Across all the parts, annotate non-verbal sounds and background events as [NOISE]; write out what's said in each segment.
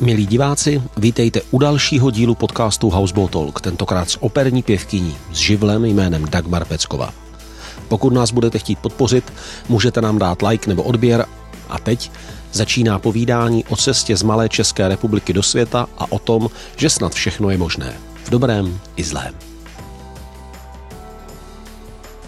Milí diváci, vítejte u dalšího dílu podcastu Houseboat Talk, tentokrát s operní pěvkyní s živlem jménem Dagmar Peckova. Pokud nás budete chtít podpořit, můžete nám dát like nebo odběr a teď začíná povídání o cestě z malé České republiky do světa a o tom, že snad všechno je možné. V dobrém i zlém.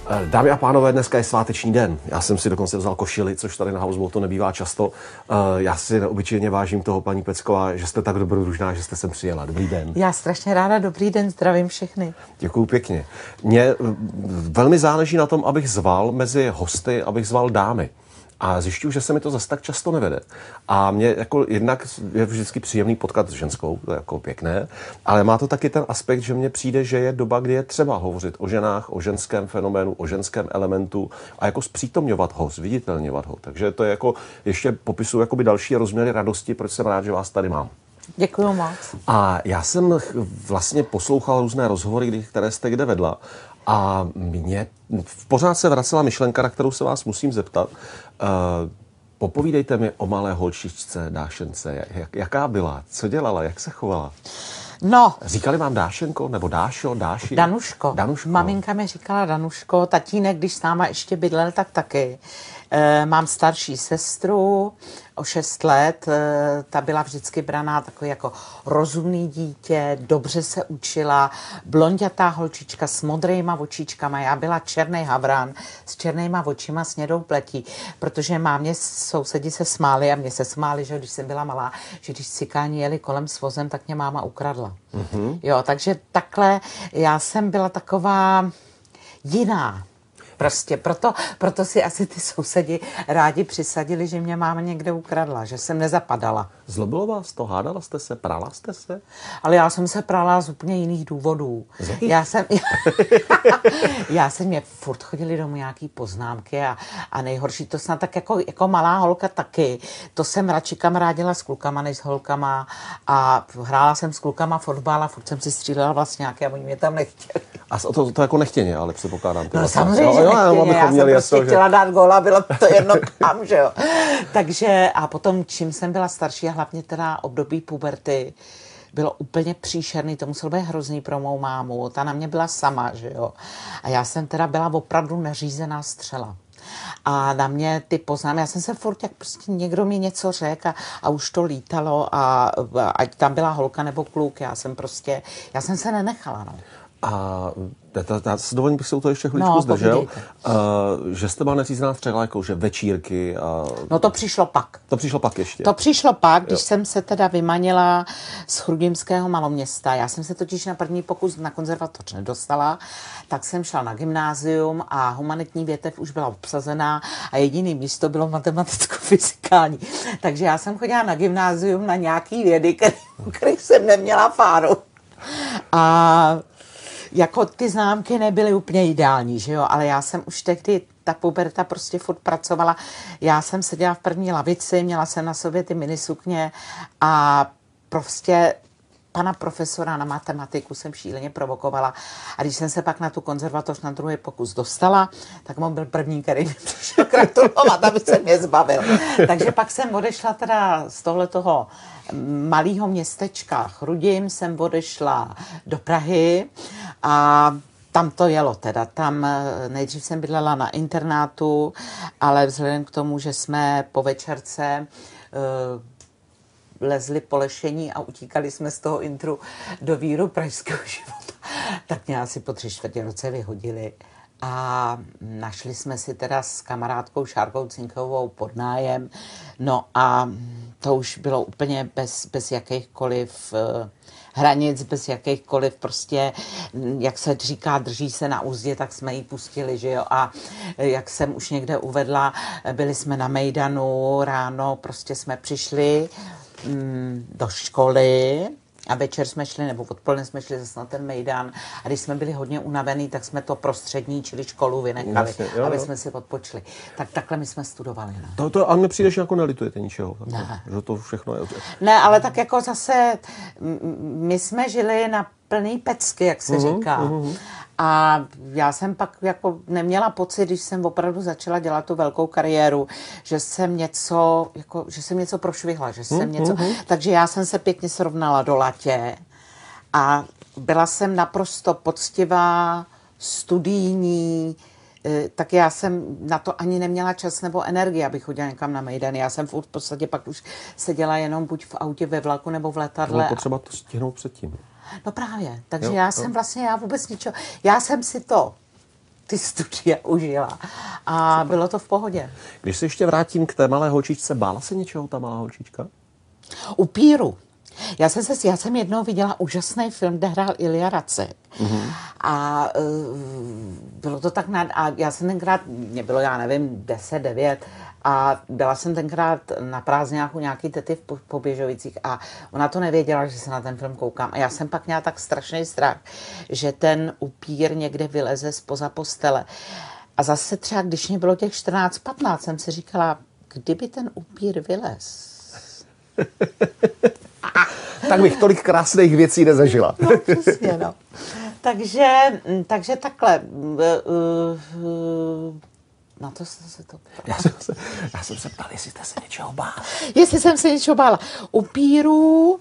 Eh, dámy a pánové, dneska je sváteční den. Já jsem si dokonce vzal košili, což tady na Houseboat to nebývá často. Eh, já si neobyčejně vážím toho, paní Pecková, že jste tak dobrodružná, že jste sem přijela. Dobrý den. Já strašně ráda, dobrý den, zdravím všechny. Děkuji pěkně. Mně velmi záleží na tom, abych zval mezi hosty, abych zval dámy. A zjišťuju, že se mi to zase tak často nevede. A mě jako jednak je vždycky příjemný potkat s ženskou, to je jako pěkné, ale má to taky ten aspekt, že mně přijde, že je doba, kdy je třeba hovořit o ženách, o ženském fenoménu, o ženském elementu a jako zpřítomňovat ho, zviditelňovat ho. Takže to je jako, ještě popisuju jakoby další rozměry radosti, proč jsem rád, že vás tady mám. Děkuji moc. A já jsem vlastně poslouchal různé rozhovory, které jste kde vedla. A mě pořád se vracela myšlenka, na kterou se vás musím zeptat. Uh, popovídejte mi o malé holčičce Dášence. Jak, jaká byla? Co dělala? Jak se chovala? No. Říkali vám Dášenko nebo Dášo, Dáši? Danuško. Danuško. Maminka mi říkala Danuško, tatínek, když s náma ještě bydlel, tak taky. E, mám starší sestru o 6 let, e, ta byla vždycky braná takový jako rozumný dítě, dobře se učila, blondětá holčička s modrýma očičkama, já byla černý havran s černýma očima s nědou pletí, protože mámě sousedi se smáli a mě se smáli, že když jsem byla malá, že když cikáni jeli kolem s vozem, tak mě máma ukradla. Mm-hmm. Jo, takže takhle já jsem byla taková jiná. Prostě proto, proto si asi ty sousedi rádi přisadili, že mě máma někde ukradla, že jsem nezapadala. Zlobilo vás to? Hádala jste se? Prala jste se? Ale já jsem se prala z úplně jiných důvodů. Já jsem, [LAUGHS] já jsem mě furt chodili domů nějaký poznámky a, a nejhorší to snad tak jako, jako malá holka taky. To jsem radši kamarádila s klukama než s holkama a hrála jsem s klukama fotbal a furt jsem si střílela vlastně nějaké a oni mě tam nechtěli. A to, to jako nechtěně, ale předpokládám. No vlastně. samozřejmě, jo, jo, nechtěně, já jsem prostě že... chtěla dát góla, bylo to jedno kam, že jo. [LAUGHS] Takže a potom, čím jsem byla starší a hlavně teda období puberty, bylo úplně příšerný, to muselo být hrozný pro mou mámu, ta na mě byla sama, že jo. A já jsem teda byla opravdu neřízená střela. A na mě ty poznám, já jsem se furt, jak prostě někdo mi něco řekl a, a už to lítalo a ať tam byla holka nebo kluk, já jsem prostě, já jsem se nenechala, no. A já s dovolením bych se u toho ještě chvíličku no, zdržel, uh, že jste byla neřízená střela, jako že večírky a... No to přišlo pak. To přišlo pak ještě. To přišlo pak, když jo. jsem se teda vymanila z chrudimského maloměsta. Já jsem se totiž na první pokus na konzervatoř nedostala, tak jsem šla na gymnázium a humanitní větev už byla obsazená a jediný místo bylo matematicko-fyzikální. Takže já jsem chodila na gymnázium na nějaký vědy, který, který jsem neměla fáru. A jako ty známky nebyly úplně ideální, že jo, ale já jsem už tehdy ta puberta prostě furt pracovala. Já jsem seděla v první lavici, měla jsem na sobě ty minisukně a prostě pana profesora na matematiku jsem šíleně provokovala. A když jsem se pak na tu konzervatoř na druhý pokus dostala, tak on byl první, který mi [LAUGHS] přišel gratulovat, aby se mě zbavil. Takže pak jsem odešla teda z tohle toho malého městečka Chrudim, jsem odešla do Prahy a tam to jelo teda. Tam eh, nejdřív jsem bydlela na internátu, ale vzhledem k tomu, že jsme po večerce uh, lezli po lešení a utíkali jsme z toho intru do víru pražského [LAUGHS] života, tak mě asi po tři čtvrtě roce vyhodili. A našli jsme si teda s kamarádkou Šárkou Cinkovou podnájem. No a to už bylo úplně bez, bez jakýchkoliv uh, hranic, bez jakýchkoliv prostě, jak se říká, drží se na úzdě, tak jsme ji pustili, že jo. A jak jsem už někde uvedla, byli jsme na Mejdanu ráno, prostě jsme přišli mm, do školy, a večer jsme šli, nebo odpoledne jsme šli zase na ten Mejdan. A když jsme byli hodně unavený, tak jsme to prostřední, čili školu vynechali, Jasně, jo, aby jo. jsme si odpočili. Tak takhle my jsme studovali. No. To, to, a mně přijde, že jako nelitujete ničeho. Ne. Že to všechno je... Ne, ale tak jako zase, my jsme žili na plný pecky, jak se uh-huh, říká. Uh-huh. A já jsem pak jako neměla pocit, když jsem opravdu začala dělat tu velkou kariéru, že jsem něco, jako, že jsem něco prošvihla, že jsem něco, mhm. takže já jsem se pěkně srovnala do latě a byla jsem naprosto poctivá, studijní, eh, tak já jsem na to ani neměla čas nebo energii, abych chodila někam na Mejdan. Já jsem v podstatě pak už seděla jenom buď v autě, ve vlaku nebo v letadle. Bylo potřeba to stihnout předtím. No právě, takže Jo, já jsem vlastně, já vůbec ničeho, já jsem si to, ty studia užila a bylo to v pohodě. Když se ještě vrátím k té malé holčičce, bála se něčeho ta malá holčička? U Píru. Já jsem, se, já jsem jednou viděla úžasný film, kde hrál Ilja Racek. Mm-hmm. A uh, bylo to tak nad... A já jsem tenkrát, mě bylo, já nevím, 10, 9, a byla jsem tenkrát na prázdňáku nějaký tety v Po- Poběžovicích a ona to nevěděla, že se na ten film koukám. A já jsem pak měla tak strašný strach, že ten upír někde vyleze spoza postele. A zase třeba, když mě bylo těch 14-15, jsem si říkala, kdyby ten upír vylez, [LAUGHS] Tak bych tolik krásných věcí nezažila. No, přesně, no. Takže, takže takhle. Na to jsem se to... Já jsem se, já jsem se ptal, jestli jste se něčeho bál. Jestli jsem se něčeho bála. Upíru,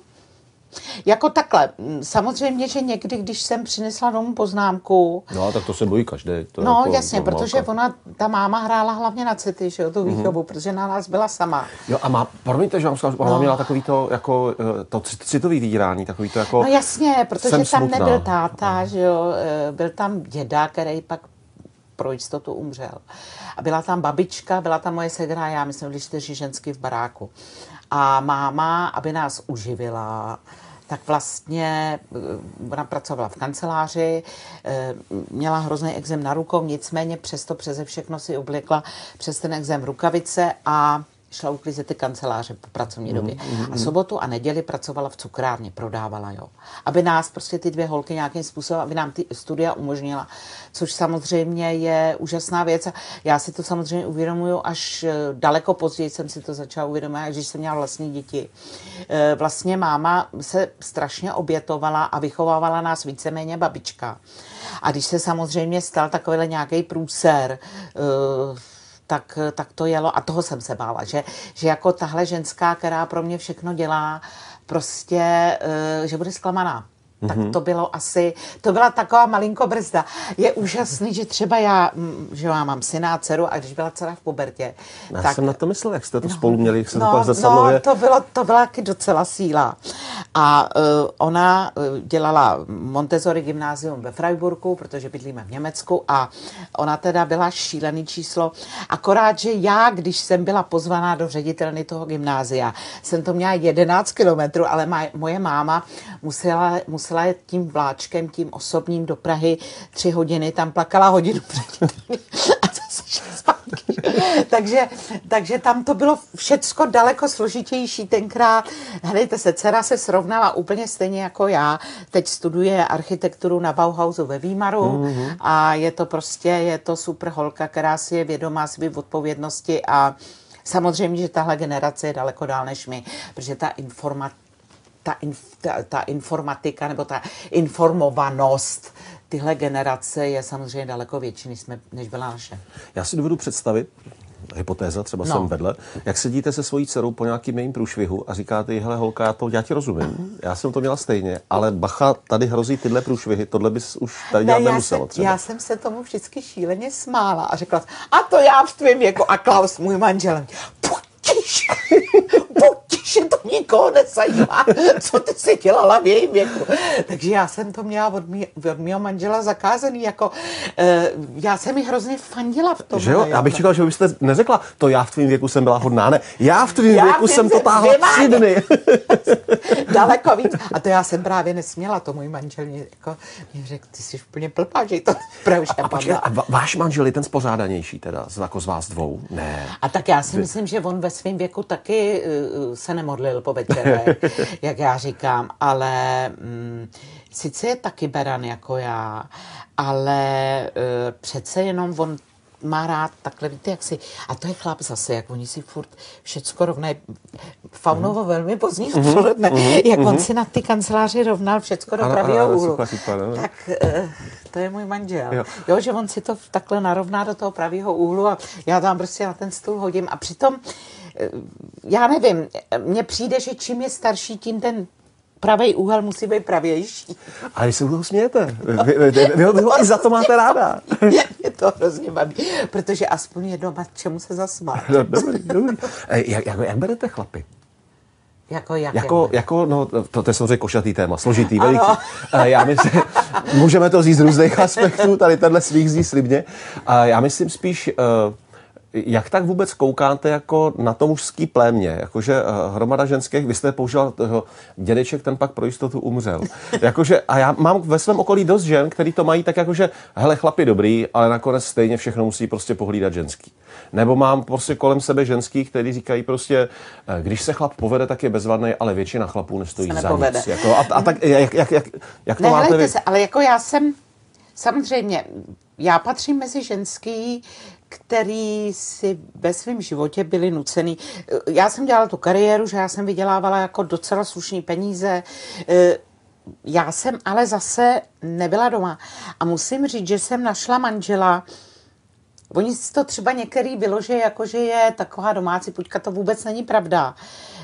jako takhle. mm, Samozřejmě, že někdy, když jsem přinesla domů poznámku, No, tak to se bojí každý. To No jako jasně, normálka. protože ona, ta máma hrála hlavně na city, že jo, tu výchovu, protože na nás byla sama. Jo, a má, promiňte, že vám zkážu, ona měla takový to, jako, eh, to cit- citový vydírání, takový to jako... No jasně, protože tam smutná. nebyl táta, že jo, eh, byl tam děda, který pak pro jistotu umřel. A byla tam babička, byla tam moje segra, já myslím, byli čtyři ženský v baráku. A máma, aby nás uživila, tak vlastně eh, ona pracovala v kanceláři, eh, měla hrozný exem na rukou, nicméně přesto přeze všechno si oblekla přes ten exem rukavice a šla uklízet ty kanceláře po pracovní době. A sobotu a neděli pracovala v cukrárně, prodávala, jo. Aby nás prostě ty dvě holky nějakým způsobem, aby nám ty studia umožnila, což samozřejmě je úžasná věc. Já si to samozřejmě uvědomuju až eh, daleko později jsem si to začala uvědomovat, až když jsem měla vlastní děti. Eh, Vlastně máma se strašně obětovala a vychovávala nás víceméně babička. A když se samozřejmě stal takovýhle nějaký průser, eh, tak, tak to jelo a toho jsem se bála, že, že jako tahle ženská, která pro mě všechno dělá, prostě, eh, že bude zklamaná. Tak to bylo asi, to byla taková malinko brzda. Je úžasný, že třeba já, že já mám syna a dceru a když byla dcera v pubertě, Já tak jsem na to myslel, jak jste to spolu měli, jak se to no, pak zrcadlově. no, to, bylo, to byla taky docela síla. A uh, ona uh, dělala Montessori gymnázium ve Freiburgu, protože bydlíme v Německu a ona teda byla šílený číslo. Akorát, že já, když jsem byla pozvaná do ředitelny toho gymnázia, jsem to měla 11 kilometrů, ale má, moje máma musela, musela jet tím vláčkem, tím osobním do Prahy tři hodiny, tam plakala hodinu před [LAUGHS] a zase šla zpátky. takže, takže tam to bylo všecko daleko složitější tenkrát. Hledejte se, dcera se srovnala úplně stejně jako já. Teď studuje architekturu na Bauhausu ve Výmaru mm-hmm. a je to prostě, je to super holka, která si je vědomá své odpovědnosti a samozřejmě, že tahle generace je daleko dál než my, protože ta informace ta, inf, ta, ta informatika nebo ta informovanost tyhle generace je samozřejmě daleko větší, než, jsme, než byla naše. Já si dovedu představit, hypotéza, třeba No. jsem vedle, jak sedíte se svojí dcerou po nějakým jejím průšvihu a říkáte jí, hele holka, já, to, já ti rozumím, já jsem to měla stejně, ale bacha, tady hrozí tyhle průšvihy, tohle bys už tady dělat já, nemusela jsem, třeba. já jsem se tomu vždycky šíleně smála a řekla, a to já v tvém věku. A Klaus, můj manžel, budiš, [LAUGHS] že to nikoho nezajímá, co ty jsi dělala v jejím věku. Takže já jsem to měla od, mý, od mého manžela zakázaný, jako, uh, já jsem mi hrozně fandila v tom. Že jo? Já bych čekal, že byste neřekla, to já v tvém věku jsem byla hodná, ne. Já v tvém věku jsem to táhla tři dny. [LAUGHS] Daleko víc. A to já jsem právě nesměla, to můj manžel mě, jako, mě řekl, ty jsi úplně blbá, že to pravě A, a va- váš manžel je ten spořádanější teda, z- jako z vás dvou? Ne. A tak já si myslím, že on ve svém věku taky uh, se nemodlil po večerech, [LAUGHS] jak já říkám, ale um, sice je taky beran jako já, ale uh, přece jenom on má rád takhle, víte, jak si, a to je chlap zase, jak oni si furt všecko rovnají, Faunovo Mhm. velmi pozdní odpoledne, jak on si na ty kanceláři rovnal všecko do Ano, pravého úhlu. Tak, eh, to je můj manžel. Jo. jo, že on si to takhle narovná do toho pravého úhlu a já tam prostě na ten stůl hodím. A přitom, já nevím, mně přijde, že čím je starší, tím ten pravý úhel musí být pravější. A když se u toho smějete, vy, vy, vy, vy, vy ho i za to máte ráda. [LAUGHS] je to hrozně baví, protože aspoň jedno má čemu se zasmát. No, dobrý, dobrý. Jak, jak, jak berete chlapy? Jako, jak jako, jako, no, to, to je samozřejmě košatý téma, složitý, veliký. Ano. Já myslím, můžeme to říct z různých aspektů, tady tenhle svých zní slibně. Já myslím spíš, jak tak vůbec koukáte jako na to mužský plémě? Jakože uh, hromada ženských, vy jste používal toho dědeček, ten pak pro jistotu umřel. [LAUGHS] Jakože, a já mám ve svém okolí dost žen, který to mají tak jakože, hele chlapi dobrý, ale nakonec stejně všechno musí prostě pohlídat ženský. Nebo mám prostě kolem sebe ženský, kteří říkají prostě, eh, když se chlap povede, tak je bezvadný, ale většina chlapů nestojí za nic. Jako, a, a tak, jak, jak, jak, jak to ne, máte vy? Se, ale jako já jsem, samozřejmě, já patřím mezi ženský, který si ve svém životě byli nucený. Já jsem dělala tu kariéru, že já jsem vydělávala jako docela slušný peníze. Eh, já jsem ale zase nebyla doma. A musím říct, že jsem našla manžela, Oni si to třeba některý vyloží, jako že je taková domácí puťka, to vůbec není pravda.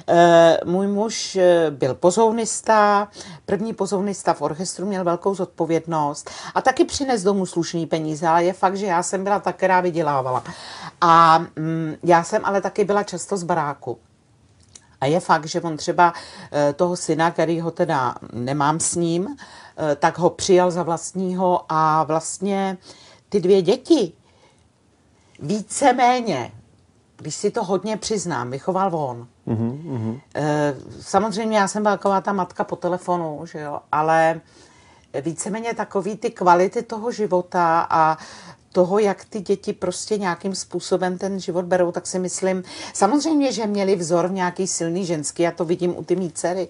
E, můj muž eh, byl pozounista, první pozounista v orchestru, měl velkou zodpovědnost a taky přines domů slušný peníze, ale je fakt, že já jsem byla ta, která vydělávala. A mm, já jsem ale taky byla často z baráku. A je fakt, že on třeba e, toho syna, který ho teda nemám s ním, tak ho přijal za vlastního a vlastně ty dvě děti, víceméně, když si to hodně přiznám, vychoval on. Mm-hmm. E, samozřejmě já jsem byla taková ta matka po telefonu, že jo, ale víceméně takový ty kvality toho života a toho, jak ty děti prostě nějakým způsobem ten život berou, tak si myslím, samozřejmě, že měli vzor nějaký silný ženský, já to vidím u ty mý dcery,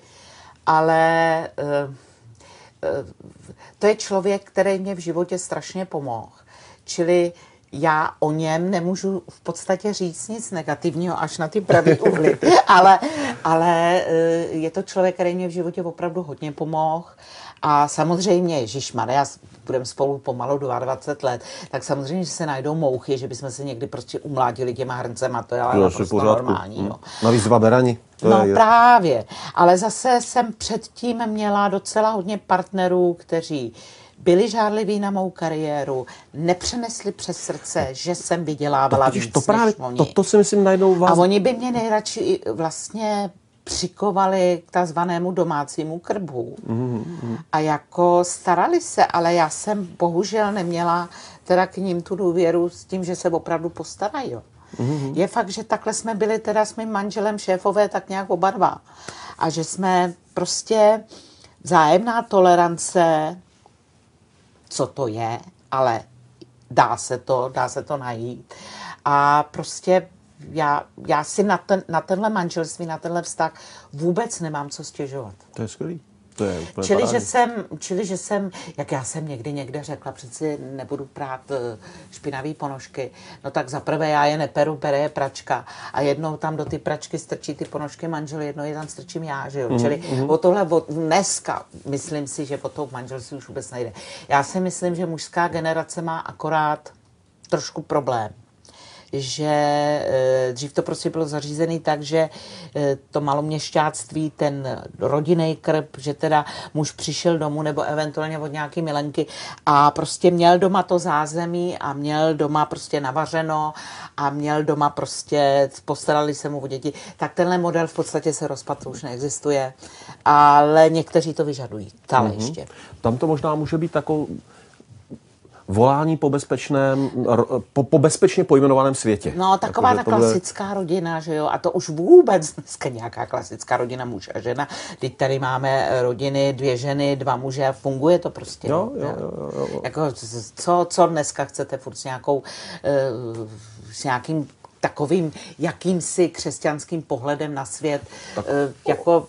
ale e, e, to je člověk, který mě v životě strašně pomohl. Čili já o něm nemůžu v podstatě říct nic negativního, až na ty pravý uhly, [LAUGHS] ale, ale eh, je to člověk, který mě v životě opravdu hodně pomohl. A samozřejmě, Ježíš Maria, budeme spolu pomalu 22 let, tak samozřejmě, že se najdou mouchy, že bychom se někdy prostě umládili těma hrncema, to je ale naprosto normální. Jo. Navíc dva berani. To no je... právě, ale zase jsem předtím měla docela hodně partnerů, kteří byli žádliví na mou kariéru, nepřenesli přes srdce, že jsem vydělávala to, víc to právě, než oni. To, to si myslím najdou vás... A oni by mě nejradši vlastně přikovali k takzvanému domácímu krbu. Mm-hmm. A jako starali se, ale já jsem bohužel neměla teda k ním tu důvěru s tím, že se opravdu postarají. Mm-hmm. Je fakt, že takhle jsme byli teda s mým manželem šéfové tak nějak oba dva. A že jsme prostě vzájemná tolerance, co to je, ale dá se to, dá se to najít. A prostě já, já si na, ten, na tenhle manželství, na tenhle vztah vůbec nemám co stěžovat. To je skvělý. To je úplně čili, že jsem, čili, že jsem, jak já jsem někdy někde řekla, přeci nebudu prát eh, špinavý ponožky. No tak zaprvé já je neperu, pere je pračka. A jednou tam do ty pračky strčí ty ponožky manžel, jednou je tam strčím já, že jo. Mm-hmm. Čili mhm. o tohle o, dneska myslím si, že o tou manželství už vůbec nejde. Já si myslím, že mužská generace má akorát trošku problém že eh, dřív to prostě bylo zařízené tak, že eh, to maloměšťáctví, ten rodinný krb, že teda muž přišel domů nebo eventuálně od nějaký milenky a prostě měl doma to zázemí a měl doma prostě navařeno a měl doma prostě, postarali se mu o děti, tak tenhle model v podstatě se rozpadl, už neexistuje, ale někteří to vyžadují, stále mm-hmm. ještě. Tam to možná může být takovou volání po bezpečném, po, po bezpečně pojmenovaném světě. No, taková jako, ta tohle... klasická rodina, že jo, a to už vůbec dneska nějaká klasická rodina muž a žena. Teď tady máme rodiny, dvě ženy, dva muže a funguje to prostě. Jo, jo, jo, jo, jo. Jako, co, co dneska chcete furt s nějakou, uh, s nějakým takovým jakýmsi křesťanským pohledem na svět. Tak. Eh, jako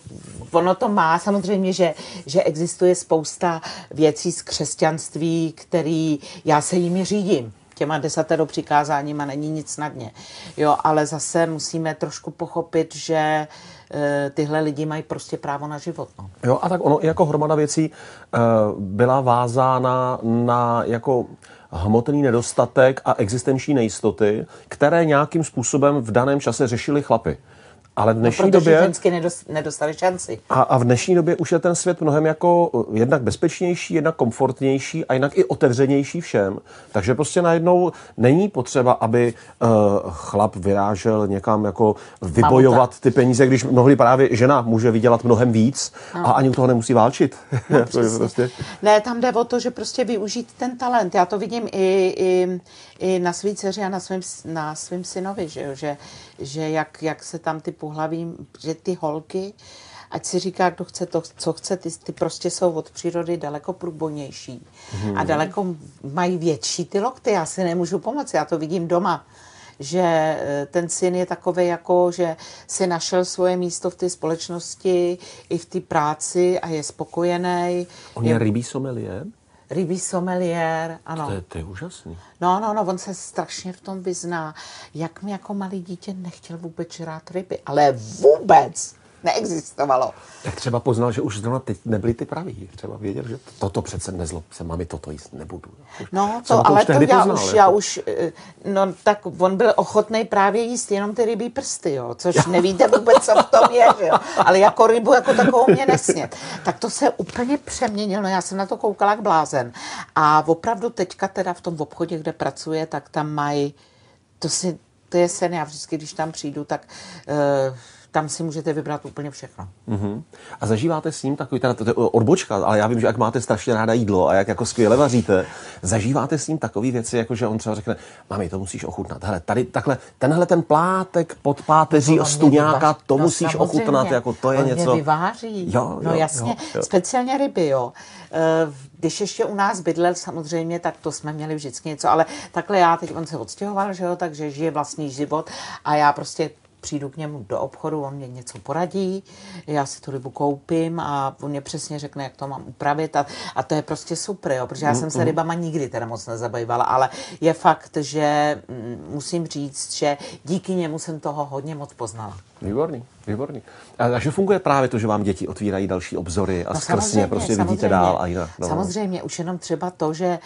ono to má samozřejmě, že, že existuje spousta věcí z křesťanství, který já se jimi řídím. těma desatero přikázáníma není nic na dně. Jo, ale zase musíme trošku pochopit, že e, tyhle lidi mají prostě právo na život. No. Jo, a tak ono i jako hromada věcí e, byla vázána na jako hmotný nedostatek a existenční nejistoty, které nějakým způsobem v daném čase řešili chlapy. Ale v dnešní no, době... žensky nedostali šanci. A, a v dnešní době už je ten svět mnohem jako eh, jednak bezpečnější, jednak komfortnější a jednak i otevřenější všem. Takže prostě najednou není potřeba, aby uh, chlap vyrážel někam jako vybojovat ty peníze, když mnohdy právě žena může vydělat mnohem víc no. a ani u toho nemusí válčit. No, [LAUGHS] prostě... Ne, tam jde o to, že prostě využít ten talent. Já to vidím i, i, i na svý dceři a na svém na svým synovi, že, že, že jak, jak se tam ty pohlaví, že ty holky, ať si říká, kdo chce to, co chce, ty, ty prostě jsou od přírody daleko průbojnější hmm. a daleko mají větší ty lokty. Já si nemůžu pomoct, já to vidím doma že eh, ten syn je takový, jako, že si našel svoje místo v té společnosti i v té práci a je spokojený. On je, je rybí sommelier? Rybí sommelier, ano. To je, to je úžasný. No, no, no, on se strašně v tom vyzná. Jak mi jako malý dítě nechtěl vůbec žrát ryby, ale vůbec neexistovalo. Jak třeba poznal, že už zrovna teď nebyly ty praví. Třeba věděl, že toto přece nezlob se, mami, toto jíst nebudu. No, to, to ale to já poznal, už, jako. já už, eh, no tak on byl ochotný právě jíst jenom ty rybí prsty, jo, což nevíte vůbec, co v tom je, že jo. Ale jako rybu jako takovou mě nesmět. Tak to se úplně přeměnilo, no já jsem na to koukala jak blázen. A opravdu teďka teda v tom obchodě, kde pracuje, tak tam mají, to si, to je sen, já vždycky, když tam přijdu, tak uh, tam si můžete vybrat úplně všechno. Uh-huh. A zažíváte s ním takový, teda to je odbočka, ale já vím, že jak máte strašně ráda jídlo a jak jako skvěle vaříte, zažíváte s ním takové věci, jako že on třeba řekne, mami, to musíš ochutnat. Hele, tady takhle, tenhle ten plátek pod páteří a stuňáka, to no, musíš ochutnat, jako to je on něco. Mě vyváří. Jo, no jo, jasně, jo, jo. speciálně ryby, jo. Eh, když ještě u nás bydlel samozřejmě, tak to jsme měli vždycky něco, ale takhle já, teď on se odstěhoval, že jo, takže žije vlastní život a já prostě přijdu k němu do obchodu, on mě něco poradí, já si tu rybu koupím a on mě přesně řekne, jak to mám upravit a, a to je prostě super, jo, protože já jsem se rybama nikdy teda moc nezabývala, ale je fakt, že mm, musím říct, že díky němu jsem toho hodně moc poznala. Výborný, výborný. A, takže funguje právě to, že vám děti otvírají další obzory a no, skrz ně prostě vidíte dál a jinak. No. Samozřejmě, už jenom třeba to, že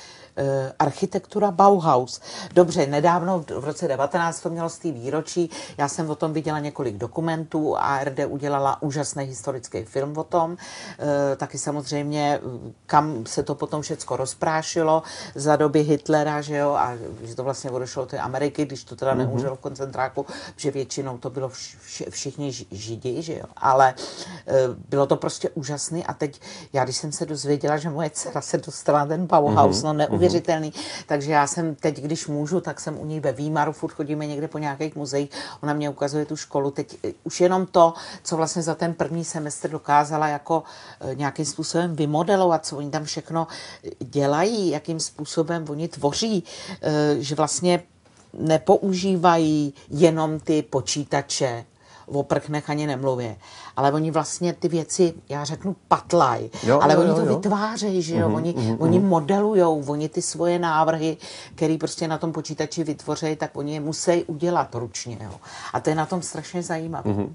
architektura Bauhaus. Dobře, nedávno v roce 19 to mělo z té výročí, já jsem o tom viděla několik dokumentů, ARD udělala úžasný historický film o tom, e, taky samozřejmě, kam se to potom všecko rozprášilo za doby Hitlera, že jo, a že to vlastně odešlo do té Ameriky, když to teda mm-hmm. neumřelo v koncentráku, že většinou to bylo vš, všichni židi, že jo, ale bylo to prostě úžasný a teď já, když jsem se dozvěděla, že moje dcera se dostala ten Bauhaus, mm-hmm. no neuvěřitelný, neuvěřitelný. Takže já jsem teď, když můžu, tak jsem u ní ve Výmaru, furt chodíme někde po nějakých muzeích, ona mě ukazuje tu školu. Teď eh, už jenom to, co vlastně za ten první semestr dokázala jako eh, nějakým způsobem vymodelovat, co oni tam všechno eh, dělají, jakým způsobem oni tvoří, že vlastně nepoužívají jenom ty počítače, o prknech ani nemluvě, ale oni vlastně ty věci, já řeknu, patlaj, jo, ale jo, oni to jo. vytvářejí, že jo, mm-hmm, oni, mm-hmm. oni modelujou, oni ty svoje návrhy, které prostě na tom počítači vytvoří, tak oni je musí udělat ručně, jo. A to je na tom strašně zajímavé. Mm-hmm,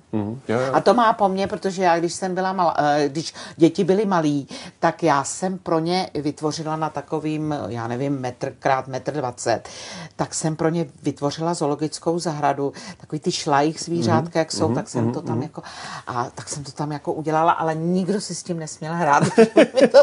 jo, jo. A to má po mně, protože já, když jsem byla malá, eh, když děti byly malí, tak já jsem pro ně vytvořila na takovým, já nevím, metr krát metr dvacet, tak jsem pro ně vytvořila zoologickou zahradu, takový ty šlajich zvířátka, mm-hmm. jak jsou, mm-hmm. tak jsem to tam mm-hmm. jako, a tak jsem to tam jako udělala, ale nikdo si s tím nesměl hrát, [LAUGHS] mi to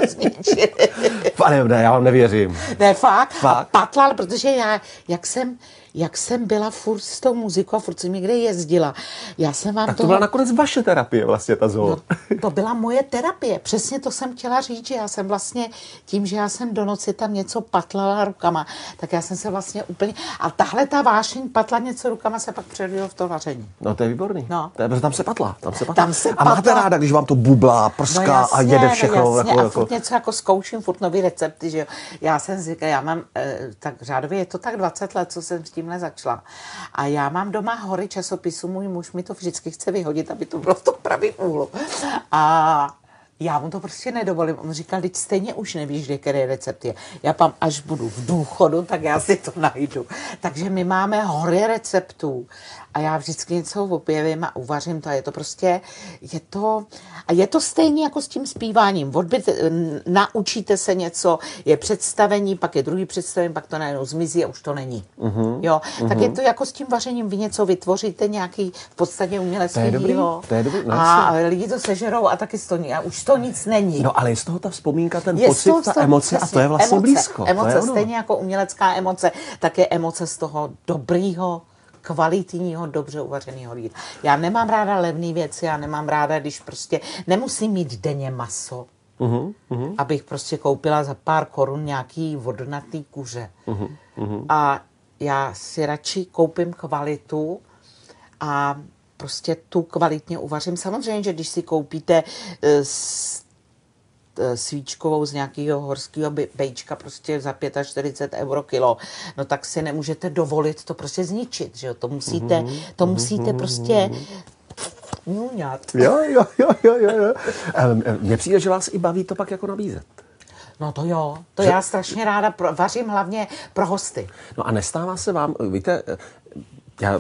Pane, ne, já vám nevěřím. Ne, fakt. fakt. A patlal, protože já, jak jsem, jak jsem byla furt s tou muzikou a furt jsem někde jezdila. Já jsem vám tak to toho... byla nakonec vaše terapie vlastně, ta zoo. No, [LAUGHS] to byla moje terapie. Přesně to jsem chtěla říct, že já jsem vlastně tím, že já jsem do noci tam něco patlala rukama, tak já jsem se vlastně úplně... A tahle ta vášeň patla něco rukama se pak předvělo v to vaření. No to je výborný. No. To je, tam se patla. Tam se patla. Tam se patla. A máte ráda, když vám to bublá, prská no jasně, a jede všechno. No jasně, jako, a furt jako... něco jako zkouším, furt nový recepty, že jo. Já jsem říkala, já mám, eh, tak řádově je to tak 20 let, co jsem s tímhle začala. A já mám doma hory časopisu, můj muž mi to vždycky chce vyhodit, aby to bylo v tom pravém úhlu. A Já mu to prostě nedovolím. On říkal, teď stejně už nevíš, kde který recept je. Já pam, až budu v důchodu, tak já si to najdu. Takže my máme hory receptů a já vždycky něco objevím a uvařím to a je to prostě, je to, a je to stejně jako s tím zpíváním. Odbyt, naučíte se něco, je představení, pak je druhý představení, pak to najednou zmizí a už to není. Uh-huh, jo? Uh-huh. Tak je to jako s tím vařením, vy něco vytvoříte, nějaký v podstatě umělecký dílo. To je dobrý, no, a lidi to sežerou a taky to, a už to nic není. No ale je z toho ta vzpomínka, ten je pocit, toho, ta emoce přesně, a to je vlastně emoce, blízko. Emoce, to je stejně jako umělecká emoce, tak je emoce z toho dobrýho, kvalitního, dobře uvařeného jídla. Já nemám ráda levné věci, já nemám ráda, když prostě nemusím mít denně maso, uh-huh, uh-huh. abych prostě koupila za pár korun nějaký vodnatý kuře. Uh-huh, uh-huh. A já si radši koupím kvalitu a prostě tu kvalitně uvařím. Samozřejmě, že když si koupíte uh, Eh, svíčkovou z nějakého horského bejčka prostě za 45 euro kilo, no tak si nemůžete dovolit to prostě zničit, že jo? To musíte, to musíte prostě ňuňat. Jo, jo, jo, jo, jo. Mně přijde, že vás i baví to pak jako nabízet. No to jo, to že... já strašně ráda pro, vařím hlavně pro hosty. No a nestává se vám, víte, já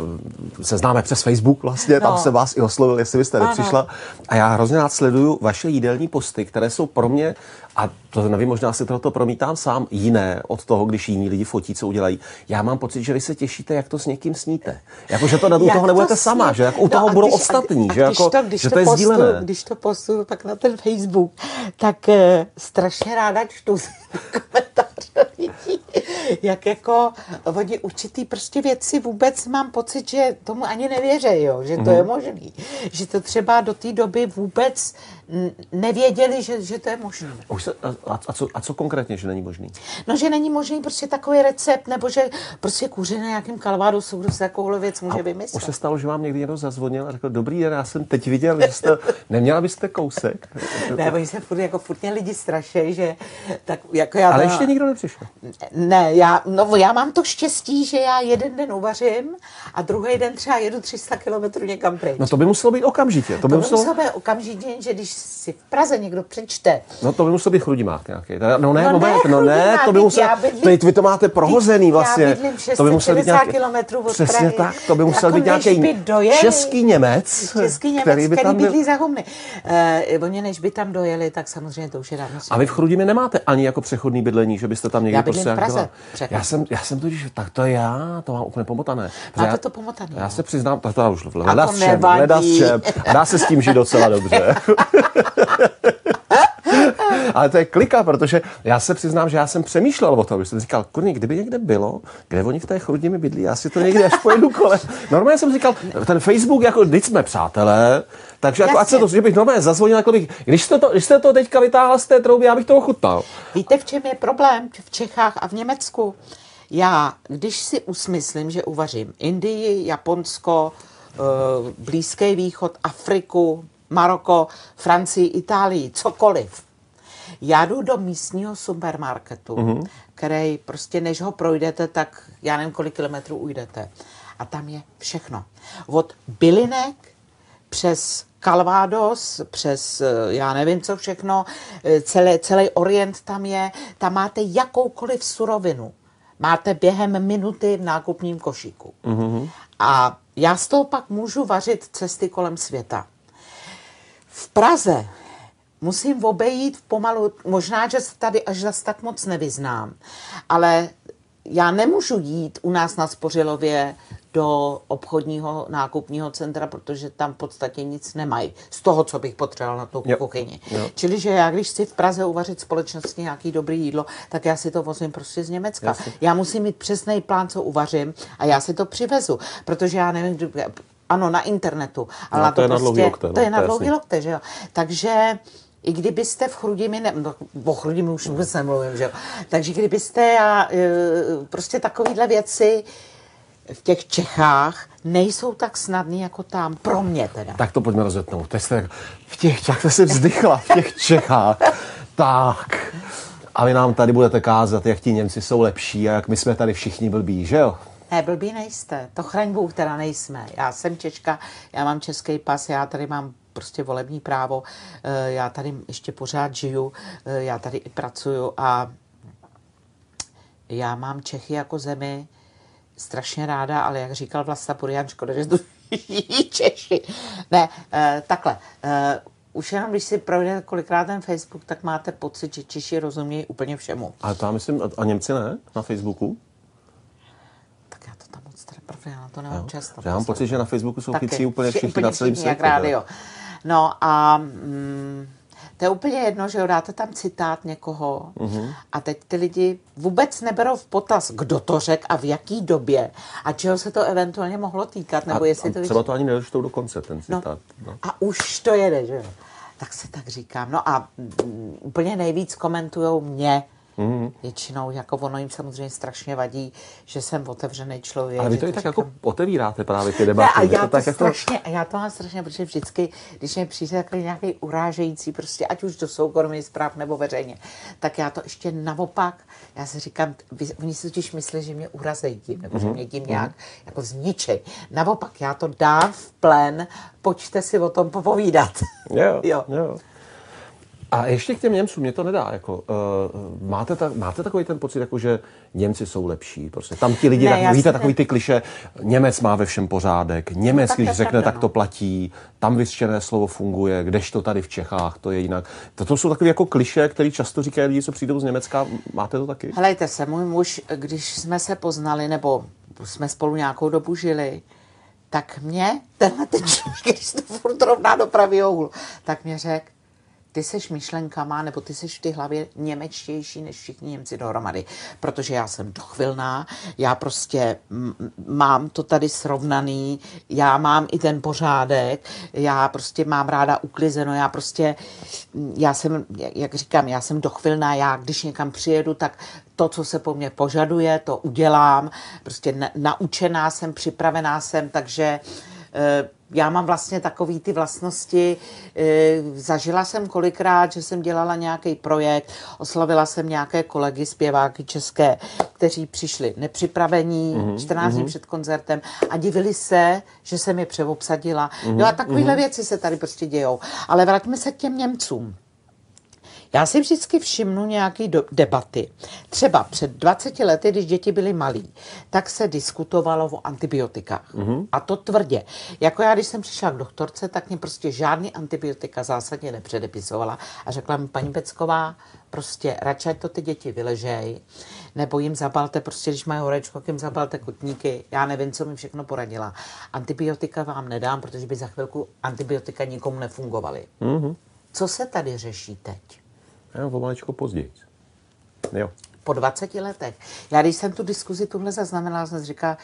se známe přes Facebook vlastně, no. tam se vás i oslovil, jestli byste nepřišla. A já hrozně rád sleduju vaše jídelní posty, které jsou pro mě, a to nevím, možná si tohoto promítám sám, jiné od toho, když jiní lidi fotí, co udělají. Já mám pocit, že vy se těšíte, jak to s někým sníte. Jako, že to u toho nebudete sní... sama, že jako u no toho budou když, ostatní, a, že, jako, to, když že to, to je postu, sdílené. Když to postu pak na ten Facebook, tak uh, strašně ráda čtu [LAUGHS] komentáře lidí, [LAUGHS] jak jako oni určitý prostě věci vůbec mám pocit, že tomu ani nevěří, jo, že to mm. je možný. Že to třeba do té doby vůbec nevěděli, že, že to je možné. A, a, co, a co konkrétně, že není možný? No, že není možný prostě takový recept, nebo že prostě kůře na nějakým kalvádu kdo se takovouhle věc může a vymyslet. Už se stalo, že vám někdy někdo zazvonil a řekl, dobrý den, já jsem teď viděl, že jste, [LAUGHS] neměla byste kousek? ne, oni se furt, jako furt mě lidi strašejí, že tak jako já... Ale to... ještě nikdo nepřišel. Ne, já, no, já mám to štěstí, že já jeden den uvařím a druhý den třeba jedu 300 kilometrů někam pryč. No to by muselo být okamžitě. To by, to by muselo... muselo být okamžitě, že když si v Praze někdo přečte. No to by musel být chrudimák nějaký. No ne, no moment, ne, no ne, to by musel, bydlím, vy to máte prohozený vlastně. To by musel být nějaký, kilometrů od Přesně Prahy. tak, to by musel jako být nějaký český Němec, český Němec, který, by tam který bydlí za humny. Uh, oni než by tam dojeli, tak samozřejmě to už je dávno. A vy v Chrudimě nemáte ani jako přechodný bydlení, že byste tam někdy já prostě v Praze, já jsem, já jsem totiž, tak to já, to mám úplně pomotané. Máte to pomotané. Já se přiznám, tak to už hledá s čem, hledá s čem. Dá se s tím žít docela dobře. [LAUGHS] Ale to je klika, protože já se přiznám, že já jsem přemýšlel o tom, že jsem říkal, kurní, kdyby někde bylo, kde oni v té chrudimi bydlí, já si to někdy až pojedu kolem. Normálně jsem říkal, ten Facebook, jako když jsme přátelé, takže jako, ať se to, že bych normálně zazvonil, jako bych, když jste, to, když jste to teďka vytáhla z té trouby, já bych to ochutnal. Víte, v čem je problém v Čechách a v Německu? Já, když si usmyslím, že uvařím Indii, Japonsko, eh, Blízký východ, Afriku, Maroko, Francii, Itálii, cokoliv. Já jdu do místního supermarketu, mm-hmm. který prostě než ho projdete, tak já nevím, kolik kilometrů ujdete. A tam je všechno. Od bylinek přes Calvados, přes eh, já nevím co všechno, eh, celý, celý orient tam je, tam máte jakoukoliv surovinu. Máte během minuty v nákupním košíku. Mm-hmm. A já z toho pak můžu vařit cesty kolem světa. V Praze musím obejít pomalu, možná, že se tady až zas tak moc nevyznám, ale já nemůžu jít u nás na Spořilově do obchodního nákupního centra, protože tam v podstatě nic nemají z toho, co bych potřeboval na tu kuchyni. Jo. Čili, že já, když chci v Praze uvařit společnosti nějaký dobrý jídlo, tak já si to vozím prostě z Německa. Jasně. Já musím mít přesný plán, co uvařím a já si to přivezu, protože já nevím, ano, na internetu. Ale no, to, to, je prostě, na dlouhý lokte. No, to je na dlouhý lokte, že jo. Takže i kdybyste v Chrudimi, ne, no, o Chrudimi už vůbec nemluvím, že jo. Takže kdybyste a, e, prostě takovýhle věci v těch Čechách nejsou tak snadný jako tam, pro mě teda. Tak to pojďme rozjetnout. Jste, v těch Čechách se vzdychla, v těch Čechách. tak. A vy nám tady budete kázat, jak ti Němci jsou lepší a jak my jsme tady všichni blbí, že jo? Ne, blbý nejste. To chraň Bůh, teda nejsme. Já jsem Češka, já mám český pas, já tady mám prostě volební právo. Eh, já tady ještě pořád žiju, eh, já tady i pracuju a já mám Čechy jako zemi strašně ráda, ale jak říkal Vlasta Purian, škoda, že to [LAUGHS] Češi. Ne, eh, takhle. Už jenom, když si projde kolikrát ten Facebook, tak máte pocit, že Češi rozumějí úplně všemu. To já myslím, a Němci ne? Na Facebooku? Tak já to tam moc teda, pravda, já na to nemám jo. často. Já mám pocit, že na Facebooku jsou chytří úplně všichni na celém světě. No a mm, to je úplně jedno, že dáte tam citát někoho mm-hmm. a teď ty lidi vůbec neberou v potaz, kdo to řekl a v jaký době a čeho se to eventuálně mohlo týkat, nebo a, jestli a to... třeba to ani nedočtou do konce, ten no, citát. No. No. A už to jede, že jo? Tak se tak říkám. No a mm, úplně nejvíc komentujou mě, Mm-hmm. Většinou, jako ono jim samozřejmě strašně vadí, že jsem otevřený člověk. Ale vy to i tak jako říkám... jako otevíráte právě ty debaty. Ne, a já to, tak jako- strašně, jako... a já to mám strašně, protože vždycky, když mi přijde takový nějaký urážející, prostě ať už do soukromí zpráv nebo veřejně, tak já to ještě naopak, já si říkám, vy, oni si totiž myslí, že mě urazejí tím, nebo mm-hmm. že mhm. mě tím nějak mm-hmm. jako zničej. Naopak, já to dám v plen, pojďte si o tom popovídat. Jo, [LAUGHS] jo. jo. A ještě k těm Němcům, mě to nedá. Jako, uh, máte, ta, máte takový ten pocit, jako, že Němci jsou lepší? Prostě. Tam ti lidi, ne, tak, víte, takový ty kliše, Němec má ve všem pořádek, Němec, no, když řekne, tak to no. platí, tam vyřčené slovo funguje, kdežto tady v Čechách, to je jinak. To, jsou takové jako kliše, které často říkají lidi, co přijdou z Německa. Máte to taky? Helejte se, můj muž, když jsme se poznali, nebo jsme spolu nějakou dobu žili, tak mě tenhle ten člověk, [LAUGHS] když to furt rovná do pravého úhlu, tak mě řekl, ty seš myšlenkama, nebo ty seš v té hlavě němečtější než všichni Němci dohromady. Protože já jsem dochvilná, já prostě mám to tady srovnaný, já mám i ten pořádek, já prostě mám ráda uklizeno, já prostě, já jsem, jak říkám, já jsem dochvilná, já když někam přijedu, tak to, co se po mně požaduje, to udělám, prostě na, naučená jsem, připravená jsem, takže eh, já mám vlastně takové ty vlastnosti. E, zažila jsem kolikrát, že jsem dělala nějaký projekt, oslavila jsem nějaké kolegy, zpěváky české, kteří přišli nepřipravení mm-hmm, 14 dní mm-hmm. před koncertem a divili se, že jsem je přeobsadila. Mm-hmm, no a takovéhle mm-hmm. věci se tady prostě dějou. Ale vraťme se k těm Němcům. Já si vždycky všimnu nějaké debaty. Třeba před 20 lety, když děti byly malí, tak se diskutovalo o antibiotikách. Mm-hmm. A to tvrdě. Jako já, když jsem přišla k doktorce, tak mě prostě žádný antibiotika zásadně nepředepisovala. A řekla mi paní Pecková, prostě radši to ty děti vyležej, nebo jim zabalte, prostě když mají horečko, jim zabalte kotníky. Já nevím, co mi všechno poradila. Antibiotika vám nedám, protože by za chvilku antibiotika nikomu nefungovaly. Mm-hmm. Co se tady řeší teď? Jo, pomaličko později. Jo. Po 20 letech. Já když jsem tu diskuzi tuhle zaznamenala, jsem říkala,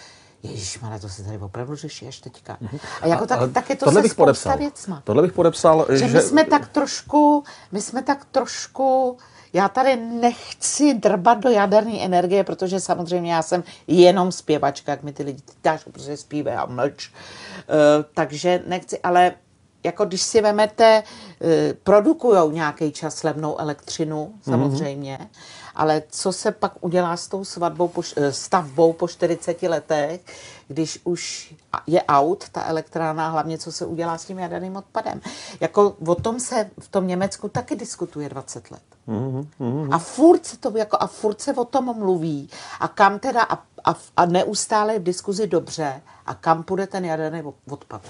Ježíš, to se tady opravdu řeší až teďka. Mhm. A jako tak, a, tak je to tohle se bych podepsal. věcma. Tohle bych podepsal, že, že... my jsme tak trošku, my jsme tak trošku, já tady nechci drbat do jaderné energie, protože samozřejmě já jsem jenom zpěvačka, jak mi ty lidi dáš, protože zpívají a mlč. Uh, takže nechci, ale jako když si vemete, eh, produkují nějaký čas levnou elektřinu, mhm. samozřejmě, mm-hmm. ale co se pak udělá s tou svatbou, po, eh, stavbou po 40 letech, když už je out ta elektrána, hlavně co se udělá s tím jaderným odpadem. Jako o tom se v tom Německu taky diskutuje 20 let. Mm-hmm. A furt se to jako, a furt se o tom mluví. A kam teda, a, a, a neustále je v diskuzi dobře, a kam půjde ten jaderný odpad.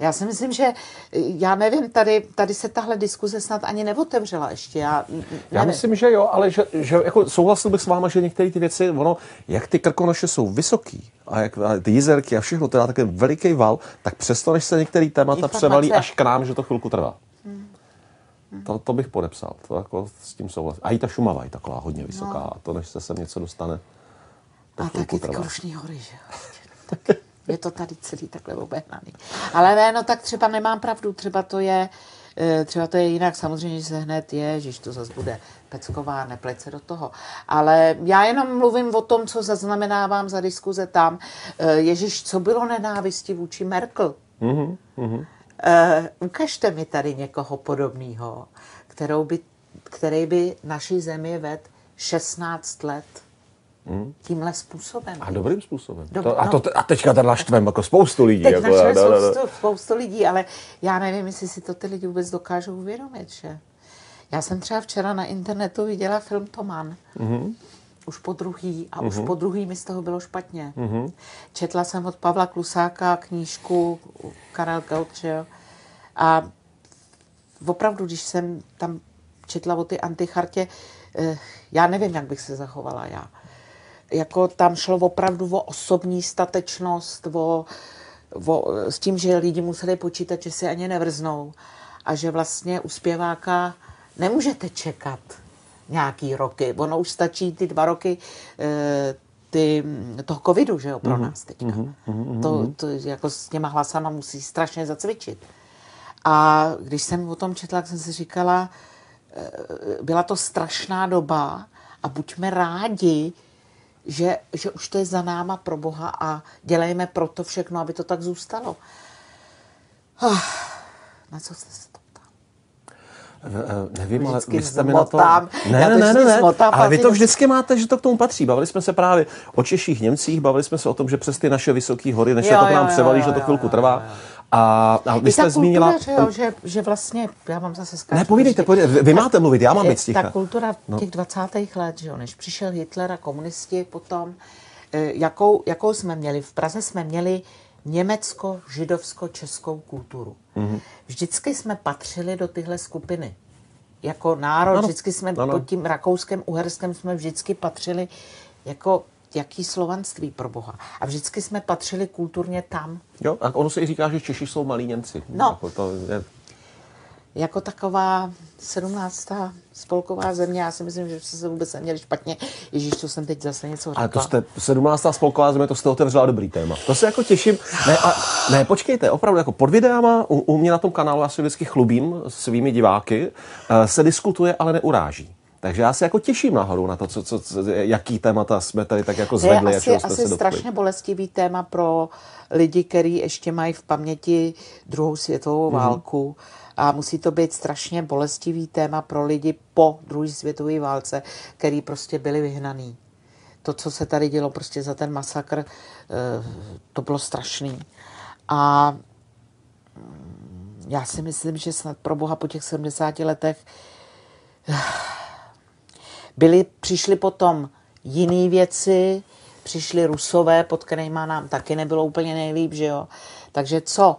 Já si myslím, že já nevím, tady, tady se tahle diskuze snad ani neotevřela ještě. Já, nevím. já myslím, že jo, ale že, že jako souhlasil bych s váma, že některé ty věci, ono, jak ty krkonoše jsou vysoký a jak a ty jizerky a všechno, to dá takový veliký val, tak přesto, než se některý témata Informace. převalí až k nám, že to chvilku trvá. Hmm. To, to bych podepsal, to jako s tím souhlasím. A i ta Šumava je taková hodně vysoká, no. to než se sem něco dostane, to a taky ty Krušný hory, že jo. [LAUGHS] je to tady celý takhle obehnaný. Ale ne, no tak třeba nemám pravdu, třeba to je, e, třeba to je jinak, samozřejmě, že se hned je, že to zase bude pecková, nepleť se do toho. Ale já jenom mluvím o tom, co zaznamenávám za diskuze tam. E, Ježíš, co bylo nenávisti vůči Merkel? Mm-hmm. Uh, ukažte mi tady někoho podobného, kterou by, který by naší zemi ved 16 let Tímhle způsobem. A dobrým způsobem. Dob- to, a, no. to, a teďka tady naštvem jako spoustu lidí. Teď jako, našli no, no, no. spoustu, spoustu lidí, ale já nevím, jestli si to ty lidi vůbec dokážou uvědomit, že? Já jsem třeba včera na internetu viděla film Toman. Mm-hmm. Už po druhý a mm-hmm. už po druhý mi z toho bylo špatně. Mm-hmm. Četla jsem od Pavla Klusáka knížku Karel jo? A opravdu, když jsem tam četla o ty antichartě, eh, já nevím, jak bych se zachovala já. Jako tam šlo opravdu o osobní statečnost, o, o, s tím, že lidi museli počítat, že si ani nevrznou a že vlastně u zpěváka nemůžete čekat nějaký roky. Ono už stačí ty dva roky eh, ty, toho covidu, že jo, pro nás teďka. To, to jako s těma hlasama musí strašně zacvičit. A když jsem o tom četla, tak jsem si říkala, eh, byla to strašná doba a buďme rádi, že, že už to je za náma pro Boha a dělejme pro to všechno, aby to tak zůstalo. Ah, Na co jste se to ptal? Eh, Nevím, ale vy jste mi na to... Ne, ne, ne, ne, ne. ale vy to vždycky máte, že to k tomu patří. Bavili jsme se právě o Češích, Němcích, bavili jsme se o tom, že přes ty naše vysoké hory, než se Jo, to k nám jo, převalí, jo, že to jo, chvilku jo, trvá. A, a vy I jste ta zmínila... kultura, že, jo, že, že vlastně, já mám zase skáču. Ne, povídejte, povídejte. Vy- vy máte mluvit, já mám být sticha. Ta kultura těch 20. let, že jo, než přišel Hitler a komunisti potom, eh, jakou, jakou jsme měli? V Praze jsme měli německo-židovsko-českou kulturu. Mhm. Vždycky jsme patřili do tyhle skupiny. Jako národ, Ano, vždycky jsme ano. pod tím Rakouskem, Uherskem jsme vždycky patřili jako jaký slovanství pro Boha. A vždycky jsme patřili kulturně tam, Jo, a ono se i říká, že Češi jsou malí Němci. No. Jako to je, jako taková 17. spolková země, já si myslím, že jste se vůbec neměli špatně. Ježíš, to jsem teď zase něco řekla. ale to jste 17. spolková země, to jste otevřela dobrý téma. To se jako těším. Ne, a, ne počkejte, opravdu jako pod videama, u, u mě na tom kanálu, já se vždycky chlubím svými diváky, eh, se diskutuje, ale neuráží. Takže já se jako těším nahoru na to, co, co, co, jaký témata jsme tady tak jako To je zvedli a asi, jsme asi se dotkli. strašně bolestivý téma pro lidi, kteří ještě mají v paměti druhou světovou Mhm. válku. A musí to být strašně bolestivý téma pro lidi po druhé světové válce, který prostě byli vyhnaný. To, co se tady dělo prostě za ten masakr, eh, to bylo strašný. A mm, já si myslím, že snad pro Boha po těch 70 letech [SIGHS] byly, přišly potom jiné věci, přišly rusové, pod kterými nám taky nebylo úplně nejlíp, že jo. Takže co?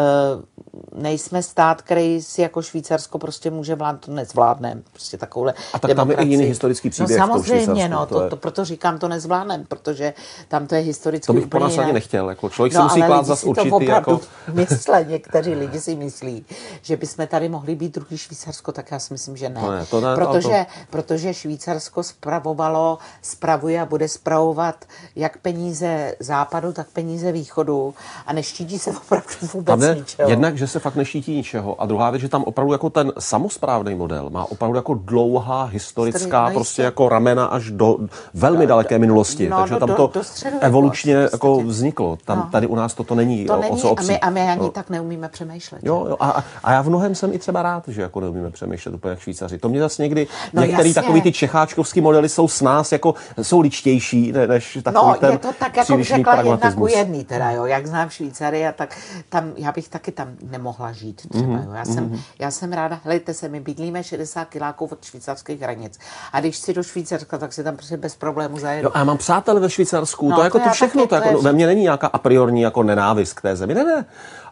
E, nejsme stát, který si jako Švýcarsko prostě může vládnout, to nezvládneme. Prostě takovouhle A tak tam je i demokracii. jiný historický příběh v No samozřejmě, no, to to, je- to, proto říkám, to nezvládneme, protože tam to je historicky To bych po nás ani nechtěl, jako člověk si musí klást lidi zas si to určitý, opravdu jako- [LAUGHS] myslí, někteří lidi si myslí, že bychom tady mohli být druhý Švýcarsko, tak já si myslím, že ne. To ne, to ne, to- protože, protože Švýcarsko spravovalo, spravuje a bude spravovat jak peníze západu, tak peníze východu a neštítí se [LAUGHS] opravdu vůbec Ničeho. jednak, že se fakt neštítí ničeho a druhá věc, že tam opravdu jako ten samosprávný model má opravdu jako dlouhá historická no prostě jako ramena až do velmi daleké minulosti. no, Takže no, tam do- to do evolučně v jako vzniklo. Tam, No. Tady u nás toto není to o, není o co a my, a my ani Jo. tak neumíme přemýšlet. Jo, jo. A, a- já v mnohem jsem i třeba rád, že jako neumíme přemýšlet úplně jak Švýcaři. To mě zase někdy, No některý jasně. takový ty čecháčkovský modely jsou s nás jako, jsou ličtější, ne- než takový No, ten je to tak, jako řekla, jedna jedný teda, jo. Jak znám Švýcary, a tak tam, já bych taky tam nemohla žít třeba, Mhm, jo. Já jsem, já jsem ráda, helejte se, my bydlíme 60 kiláků od švýcarských hranic. A když si do Švýcarska, tak si tam prostě bez problému zajedu. Jo, a já mám přátelé ve Švýcarsku, No, to, jako to to všechno, to, jako, no, ve mně není nějaká a priorní jako nenávist k té zemi, ne, ne,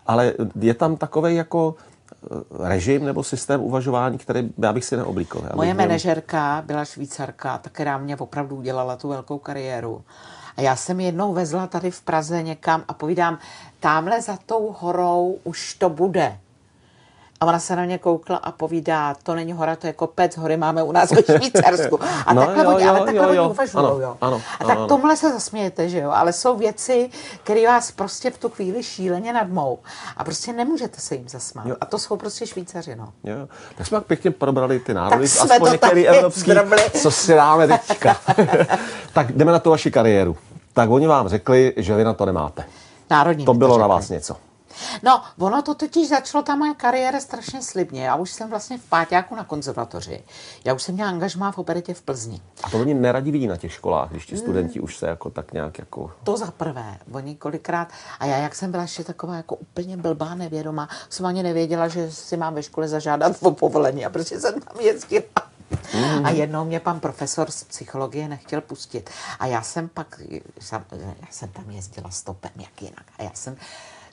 ale je tam takový jako eh, režim nebo systém uvažování, který já bych si neoblíkl. Já Moje měl- manažerka byla švýcarka, ta, která mě opravdu udělala tu velkou kariéru. A já jsem jednou vezla tady v Praze někam a povídám, tamhle za tou horou už to bude. A ona se na mě koukla a povídá, to není hora, to je kopec, hory máme u nás ve Švýcarsku. A No, takhle jo, oni, jo, ale takhle jo, oni jo. uvažují, Ano, jo. ano, a tak ano, tomhle se zasmějete, že jo, ale jsou věci, které vás prostě v tu chvíli šíleně nadmou. A prostě nemůžete se jim zasmát. Jo. A to jsou prostě Švýcaři, no. Jo, tak jsme pěkně probrali ty národy, Tak jsme aspoň to některý evropský, zdrbli. co si dáme teďka. [LAUGHS] tak jdeme na tu vaši kariéru. Tak oni vám řekli, že vy na to nemáte. Národní To bylo na řekli. vás něco. No, ono to totiž začalo, ta moje kariéra strašně slibně. Já už jsem vlastně v páťáku na konzervatoři. Já už jsem měla angažmá v operetě v Plzni. A to oni neradi vidí na těch školách, když ti studenti už se jako tak nějak jako... To za prvé, oni kolikrát, a já jak jsem byla ještě taková jako úplně blbá, nevědomá, jsem ani nevěděla, že si mám ve škole zažádat o povolení a prostě jsem tam jezdila. Mm. A jednou mě pan profesor z psychologie nechtěl pustit. A já jsem pak, já jsem tam jezdila stopem, jak jinak. A já jsem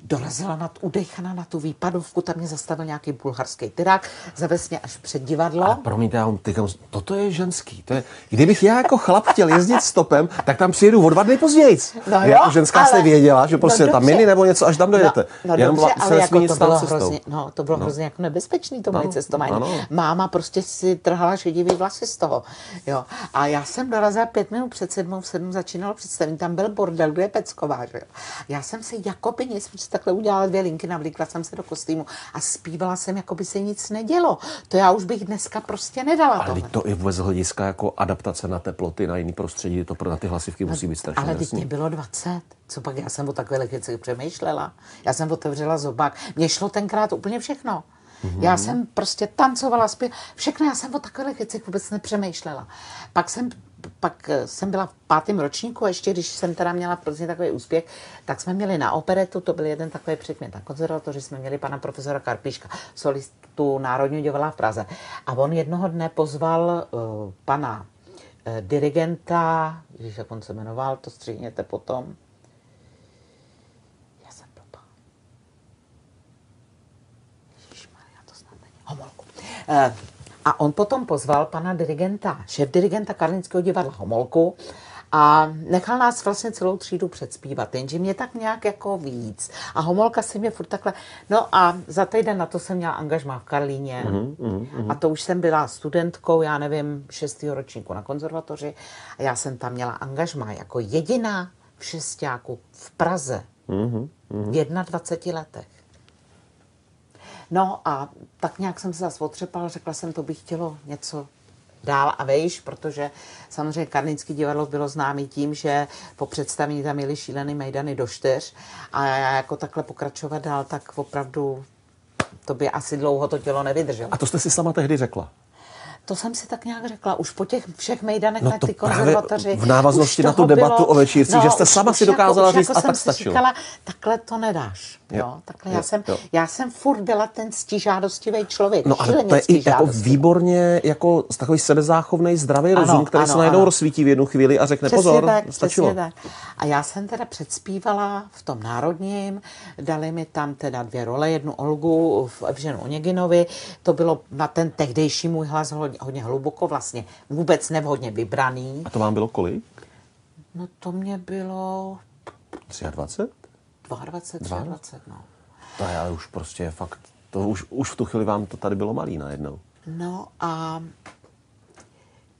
dorazila nad udechaná na tu výpadovku, tam mě zastavil nějaký bulharský tyrák, zavez mě až před divadlo. A promiňte, já teď, toto je ženský. To je, kdybych já jako chlap chtěl jezdit stopem, tak tam přijedu o dva dny později. No jo, jako ženská ale, jste věděla, že prostě no tam mini nebo něco, až tam dojete. No, no Jenom dobře, ale jako to bylo, hrozně, no, to bylo no. hrozně jako nebezpečný to moje no, cestování. Ano. Máma prostě si trhala šedivý vlasy z toho. Jo. A já jsem dorazila pět minut před sedmou, v sedm začínalo představení, tam byl bordel, kde je Pecková. Že. Já jsem si jako by nic takhle udělala dvě linky, navlíkla jsem se do kostýmu a zpívala jsem, jako by se nic nedělo. To já už bych dneska prostě nedala. Ale to i vůbec hlediska jako adaptace na teploty, na jiný prostředí, to pro ty hlasivky musí být strašně Ale teď mě bylo 20. Co pak já jsem o takových věcech přemýšlela. Já jsem otevřela zobák. Mně šlo tenkrát úplně všechno. Mm-hmm. Já jsem prostě tancovala, zpěv, všechno, já jsem o takových věcech vůbec nepřemýšlela. Pak jsem pak eh, jsem byla v pátém ročníku a ještě když jsem teda měla v Plzni takový úspěch, tak jsme měli na operetu, to byl jeden takový předmět na konzervatoři, jsme měli pana profesora Karpiška, solistu Národního divadla v Praze. A on jednoho dne pozval uh, pana uh, dirigenta, když jak on se jmenoval, to stříhněte potom. Homolku. Uh, a on potom pozval pana dirigenta, šéf dirigenta Karlínského divadla Homolku, a nechal nás vlastně celou třídu předspívat, jenže mě tak nějak jako víc. A Homolka si mě furt takhle... No a za týden na to jsem měla angažmá v Karlíně. Mm, mm, mm. A to už jsem byla studentkou, já nevím, šestého ročníku na konzervatoři. A já jsem tam měla angažmá jako jediná v šestáku v Praze. Mm, mm. V 21 letech. No a tak nějak jsem se zase otřepala, řekla jsem, to bych chtělo něco dál a vejš, protože samozřejmě Karlínský divadlo bylo známý tím, že po představení tam měli šílený mejdany do čtyř a já jako takhle pokračovat dál, tak opravdu to by asi dlouho to tělo nevydrželo. A to jste si sama tehdy řekla? To jsem si tak nějak řekla. Už po těch všech mejdanech no na ty konzervatoři. V návaznosti na tu debatu bylo, o večírci, no, že jste sama si dokázala jako, říct jako a tak stačilo. Říkala, takhle to nedáš. Jo, jo takhle jo, já, jsem, jo. já jsem furt byla ten ctižádostivý člověk. No ale to je i jako výborně jako takový sebezáchovný zdravý ano, rozum, který ano, se najednou ano. rozsvítí v jednu chvíli a řekne přesně pozor, tak, stačilo. Tak. A já jsem teda předspívala v tom národním, dali mi tam teda dvě role, jednu Olgu v Evženu Oneginovi, to bylo na ten tehdejší můj hlas hodně, hodně hluboko, vlastně vůbec nevhodně vybraný. A to vám bylo kolik? No to mě bylo... 23? 22, 23, no. To je ale už prostě fakt, to už, už v tu chvíli vám to tady bylo malý najednou. No a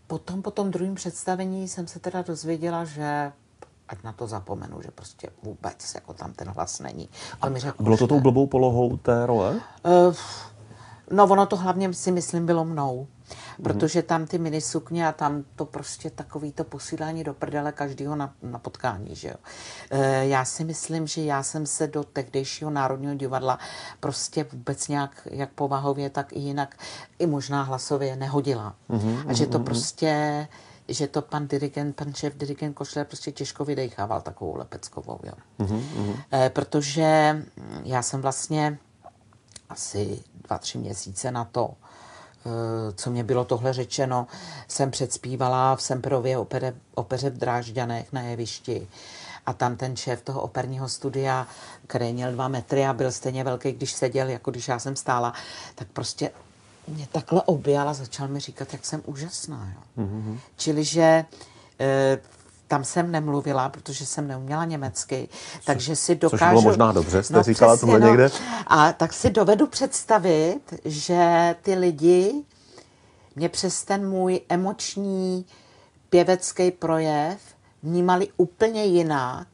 potom po tom druhém představení jsem se teda dozvěděla, že ať na to zapomenu, že prostě vůbec jako tam ten hlas není. A mi řekl, bylo to tou blbou polohou té role? Uh, no ono to hlavně si myslím bylo mnou. Protože tam ty minisukně a tam to prostě takový to posílání do prdele každého na, na potkání, že jo. E, já si myslím, že já jsem se do tehdejšího Národního divadla prostě vůbec nějak, jak povahově, tak i jinak, i možná hlasově nehodila. Mm-hmm, a že to mm-hmm. prostě že to pan dirigent, pan šéf dirigent Košle prostě těžko vydechával takovou lepeckovou, jo. Mm-hmm. E, protože já jsem vlastně asi dva, tři měsíce na to co mě bylo tohle řečeno, jsem předspívala v Semperově opere, opeře v Drážďanech na jevišti. A tam ten šéf toho operního studia, který měl dva metry a byl stejně velký, když seděl, jako když já jsem stála, tak prostě mě takhle objal a začal mi říkat, jak jsem úžasná. Jo. Mm-hmm. Čili, že e, tam jsem nemluvila, protože jsem neuměla německy, takže si dokážu... Což bylo možná dobře, jste no, říkala tohle no. někde. A tak si dovedu představit, že ty lidi mě přes ten můj emoční pěvecký projev vnímali úplně jinak,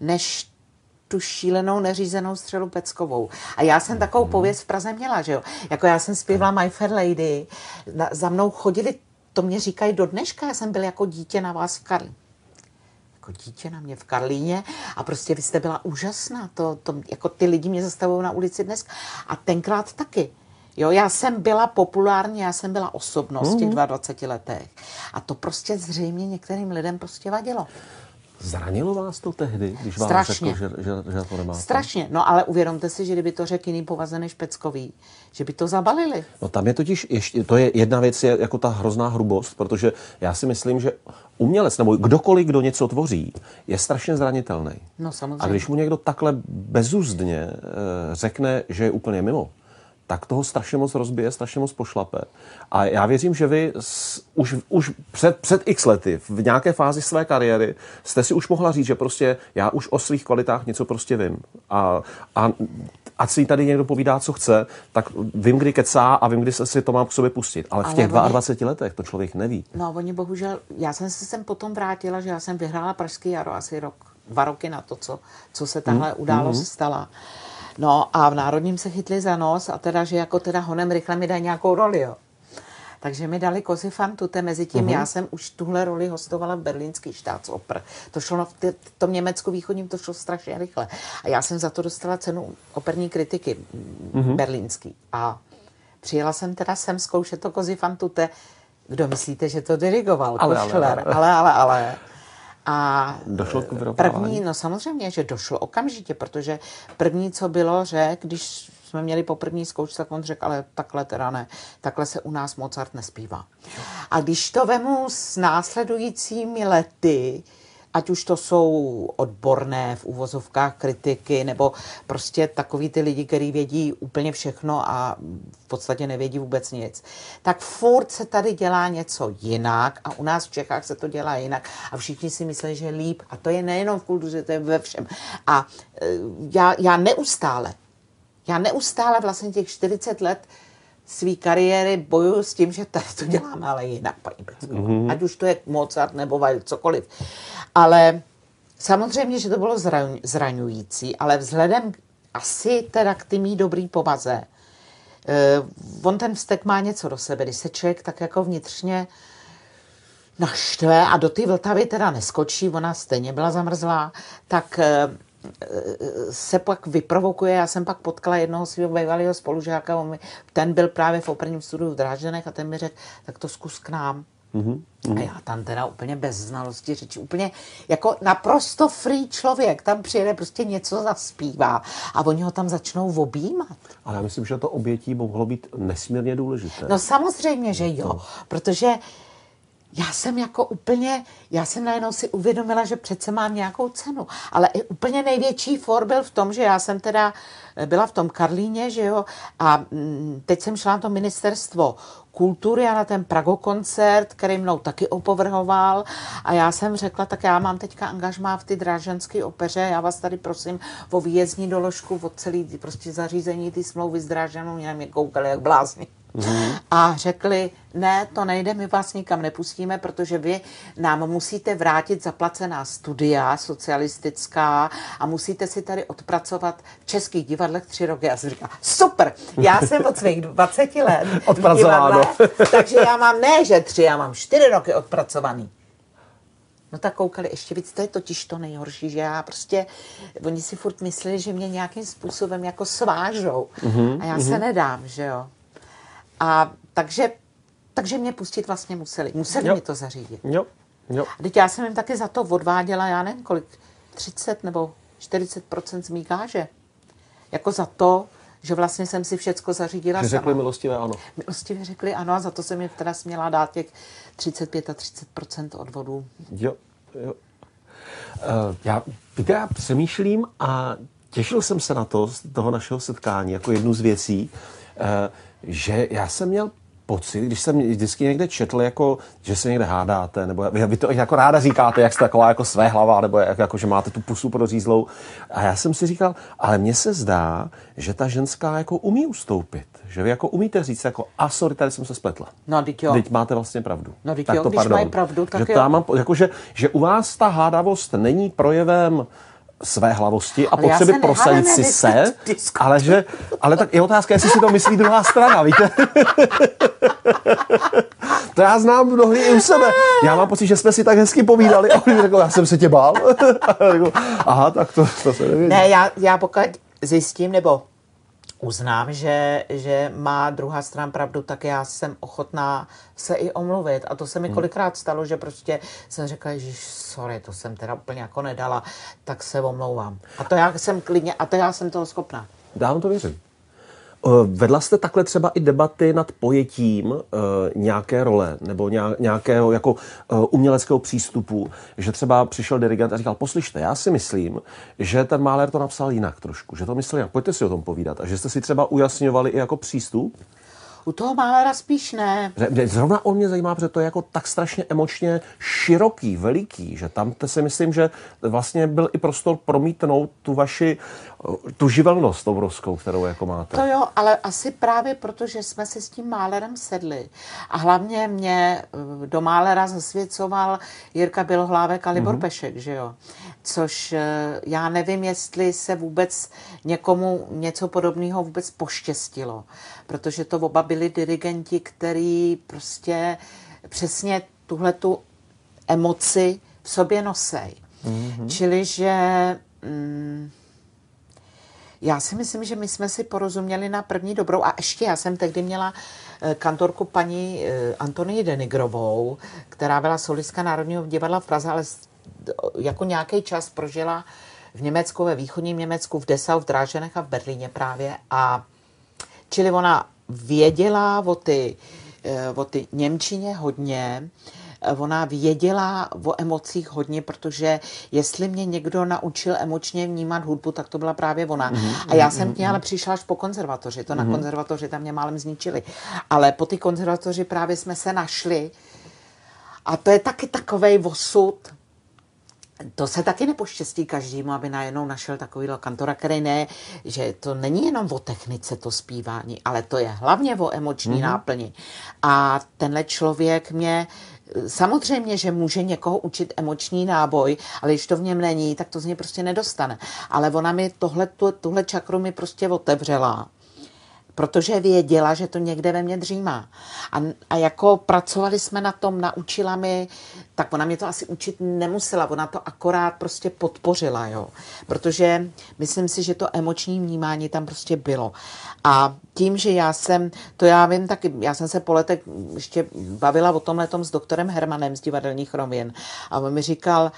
než tu šílenou neřízenou střelu Peckovou. A já jsem takovou mhm. pověst v Praze měla, že jo. Jako já jsem zpívala My Fair Lady, za mnou chodili, to mě říkají do dneška, já jsem byl jako dítě na vás v Karli jako dítě na mě v Karlíně a prostě vy jste byla úžasná. To, to, jako ty lidi mě zastavují na ulici dnes. A tenkrát taky. Jo, já jsem byla populární, já jsem byla osobnost v těch 22 mhm. letech. A to prostě zřejmě některým lidem prostě vadilo. Zranilo vás to tehdy, když vám Strašně. řekl, že, že, že to nemáte? Strašně. No ale uvědomte si, že kdyby to řekl jiný povaze než Peckový, že by to zabalili. No tam je totiž ještě, to je jedna věc, je jako ta hrozná hrubost, protože já si myslím, že umělec nebo kdokoliv, kdo něco tvoří, je strašně zranitelný. No samozřejmě. A když mu někdo takhle bezuzdně e, řekne, že je úplně mimo, tak toho strašně moc rozbije, strašně moc pošlape. A já věřím, že vy s, už, už před, před x lety, v nějaké fázi své kariéry, jste si už mohla říct, že prostě já už o svých kvalitách něco prostě vím. A, a ať si tady někdo povídá, co chce, tak vím, kdy kecá a vím, kdy se si to mám k sobě pustit. Ale, Ale v těch oni... 22 letech to člověk neví. No, oni bohužel, já jsem se sem potom vrátila, že já jsem vyhrála Pražský jaro asi rok, dva roky na to, co, co se tahle hmm. událost hmm. stala. No a v Národním se chytli za nos a teda, že jako teda honem rychle mi dají nějakou roli, jo. Takže mi dali kozy fantute, mezi tím uh-huh. já jsem už tuhle roli hostovala v berlínský štátsoper. To šlo v, t- v tom Německu východním, to šlo strašně rychle. A já jsem za to dostala cenu operní kritiky uh-huh. berlínský. A přijela jsem teda sem zkoušet to kozy fantute. Kdo myslíte, že to dirigoval? Ale, ale, ale. ale, ale, ale. A došlo k první, no samozřejmě, že došlo okamžitě, protože první, co bylo, že když jsme měli po první zkoušce, tak on řekl, ale takhle teda ne, takhle se u nás Mozart nespívá. A když to vemu s následujícími lety, ať už to jsou odborné v úvozovkách kritiky, nebo prostě takový ty lidi, kteří vědí úplně všechno a v podstatě nevědí vůbec nic, tak furt se tady dělá něco jinak a u nás v Čechách se to dělá jinak a všichni si myslí, že líp a to je nejenom v kultuře, to je ve všem. A e, já, já neustále, já neustále vlastně těch 40 let své kariéry bojuju s tím, že tady to děláme ale jinak, paní Pecková. Mm-hmm. Ať už to je Mozart nebo cokoliv. Ale samozřejmě, že to bylo zraňující, ale vzhledem asi teda k tým dobrý povaze, uh, on ten vztek má něco do sebe, když se člověk tak jako vnitřně naštve a do té Vltavy teda neskočí, ona stejně byla zamrzlá, tak uh, se pak vyprovokuje. Já jsem pak potkala jednoho svého bývalého spolužáka, ten byl právě v operním studiu v Drážďanech a ten mi řekl, tak to zkus k nám. Mm-hmm. A já tam teda úplně bez znalosti řeči, úplně jako naprosto free člověk, tam přijede prostě něco zaspívá a oni ho tam začnou objímat. Ale já myslím, že to obětí mohlo být nesmírně důležité. No samozřejmě, že jo, no. protože já jsem jako úplně, já jsem najednou si uvědomila, že přece mám nějakou cenu. Ale i úplně největší for byl v tom, že já jsem teda eh, byla v tom Karlíně, že jo, a mm, teď jsem šla na to ministerstvo kultury a na ten Prago koncert, který mnou taky opovrhoval a já jsem řekla, tak já mám teďka angažmá v ty drážanské opeře, já vás tady prosím o výjezdní doložku, o celý prostě zařízení ty smlouvy s Drážanou, mě koukali jak blázni. Mm-hmm. A řekli, ne, to nejde, my vás nikam nepustíme, protože vy nám musíte vrátit zaplacená studia socialistická a musíte si tady odpracovat v českých divadlech tři roky. Já jsem říkala, super, já jsem od svých 20 let odpracováno. takže já mám ne, že tři, já mám čtyři roky odpracovaný. No tak koukali ještě víc, to je totiž to nejhorší, že já prostě, oni si furt mysleli, že mě nějakým způsobem jako svážou mm-hmm, a já mm-hmm. se nedám, že jo. A takže, takže mě pustit vlastně museli. Museli jo. mi to zařídit. Jo. Jo. A teď já jsem jim taky za to odváděla, já nevím kolik, 30 nebo 40 z mý gáže. Jako za to, že vlastně jsem si všecko zařídila že řekli sama. milostivé ano. Milostivě řekli ano a za to jsem mi teda směla dát těch 35 a 30 odvodů. Jo, jo. Uh, já, víte, já přemýšlím a těšil jsem se na to z toho našeho setkání jako jednu z věcí, uh, že já jsem měl pocit, když jsem vždycky někde četl, jako, že se někde hádáte, nebo vy, vy to jako ráda říkáte, jak jste taková jako své hlava, nebo jak, jako, že máte tu pusu prořízlou. A já jsem si říkal, ale mně se zdá, že ta ženská jako umí ustoupit. Že vy jako umíte říct, jako, a sorry, tady jsem se spletla. No, teď jo. Teď máte vlastně pravdu. No, teď tak jo, to, když pardon. mají pravdu, tak že jo. Mám, jako, že, že u vás ta hádavost není projevem své hlavosti a ale potřeby prosadit si se, ale, že, ale tak je otázka, jestli si to myslí druhá strana, víte? [LAUGHS] To já znám mnohdy i u sebe. Já mám pocit, že jsme si tak hezky povídali a on řekl, já jsem se tě bál. [LAUGHS] Aha, tak to, to se nevěděl. Ne, já, já pokud zjistím, nebo uznám, že, že má druhá strana pravdu, tak já jsem ochotná se i omluvit. A to se mi hmm. kolikrát stalo, že prostě jsem řekla, že sorry, to jsem teda úplně jako nedala, tak se omlouvám. A to já jsem klidně, a to já jsem toho schopná. Dávám to věřím. Eh, vedla jste takhle třeba i debaty nad pojetím uh, nějaké role nebo nějakého jako uh, uměleckého přístupu, že třeba přišel dirigent a říkal, poslyšte, já si myslím, že ten Máler to napsal jinak trošku, že to myslel jinak, pojďte si o tom povídat a že jste si třeba ujasňovali i jako přístup? U toho Málera spíš ne. Zrovna on mě zajímá, protože to je jako tak strašně emočně široký, veliký, že tam si myslím, že vlastně byl i prostor promítnout tu vaši, tu živelnost obrovskou, kterou jako máte. To jo, ale asi právě proto, že jsme si s tím Málerem sedli. A hlavně mě eh, do Málera zasvěcoval Jirka Bělohlávek a Libor mm-hmm. Pešek, že jo. Což eh, já nevím, jestli se vůbec někomu něco podobného vůbec poštěstilo protože to oba byli dirigenti, který prostě přesně tuhle tu emoci v sobě nosej. Mm-hmm. Čili, že mm, já si myslím, že my jsme si porozuměli na první dobrou a ještě já jsem tehdy měla eh, kantorku paní eh, Antonii Denigrovou, která byla solistka Národního divadla v Praze, ale jako nějaký čas prožila v Německu, ve východním Německu, v Dessau, v Dráženech a v Berlíně právě. A Čili ona věděla o ty, eh, o ty Němčině hodně, ona věděla o emocích hodně, protože jestli mě někdo naučil emočně vnímat hudbu, tak to byla právě ona. Mm-hmm, a já jsem k ní ale přišla až po konzervatoři, to mm-hmm. na mhm. konzervatoři tam mě málem zničili. Ale po ty konzervatoři právě jsme se našli a to je taky takovej osud, to se taky nepoštěstí každému, aby najednou našel takový kantora, který ne, že to není jenom o technice to zpívání, ale to je hlavně o emoční mm-hmm. náplni. A tenhle člověk mě Samozřejmě, že může někoho učit emoční náboj, ale když to v něm není, tak to z něj prostě nedostane. Ale ona mi tohle, tuhle čakru mi prostě otevřela protože věděla, že to někde ve mně dřímá. A, a jako pracovali jsme na tom, naučila mi, tak ona mě to asi učit nemusela, ona to akorát prostě podpořila, jo. Protože myslím si, že to emoční vnímání tam prostě bylo. A tím, že já jsem, to já vím taky, já jsem se po letech ještě bavila o tomhle s doktorem Hermanem z divadelních rovin a on mi říkal,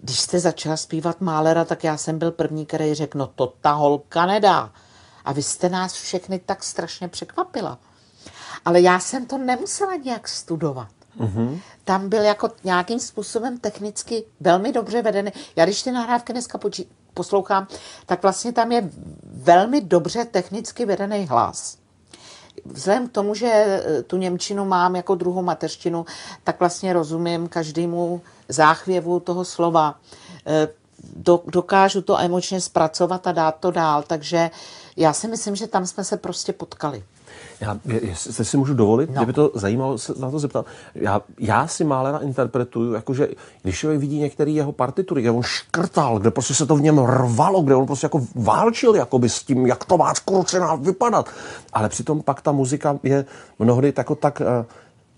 když jste začala zpívat Málera, tak já jsem byl první, který řekl, no to ta holka nedá. A vy jste nás všechny tak strašně překvapila. Ale já jsem to nemusela nějak studovat. Mm-hmm. Tam byl jako nějakým způsobem technicky velmi dobře vedený. Já když ty nahrávky dneska poči- poslouchám, tak vlastně tam je velmi dobře technicky vedený hlas. Vzhledem k tomu, že eh, tu Němčinu mám jako druhou mateřštinu, tak vlastně rozumím každému záchvěvu toho slova. Do, dokážu to emočně zpracovat a dát to dál, takže já si myslím, že tam jsme se prostě potkali. Já, jestli si můžu dovolit, no. kdyby to zajímalo se na to zeptat. Já, já si Málera interpretuju, jakože když člověk vidí některé jeho partitury, kde on škrtal, kde prostě se to v něm rvalo, kde on prostě jako válčil jakoby s tím, jak to má skrucená vypadat. Ale přitom pak ta muzika je mnohdy tako tak uh,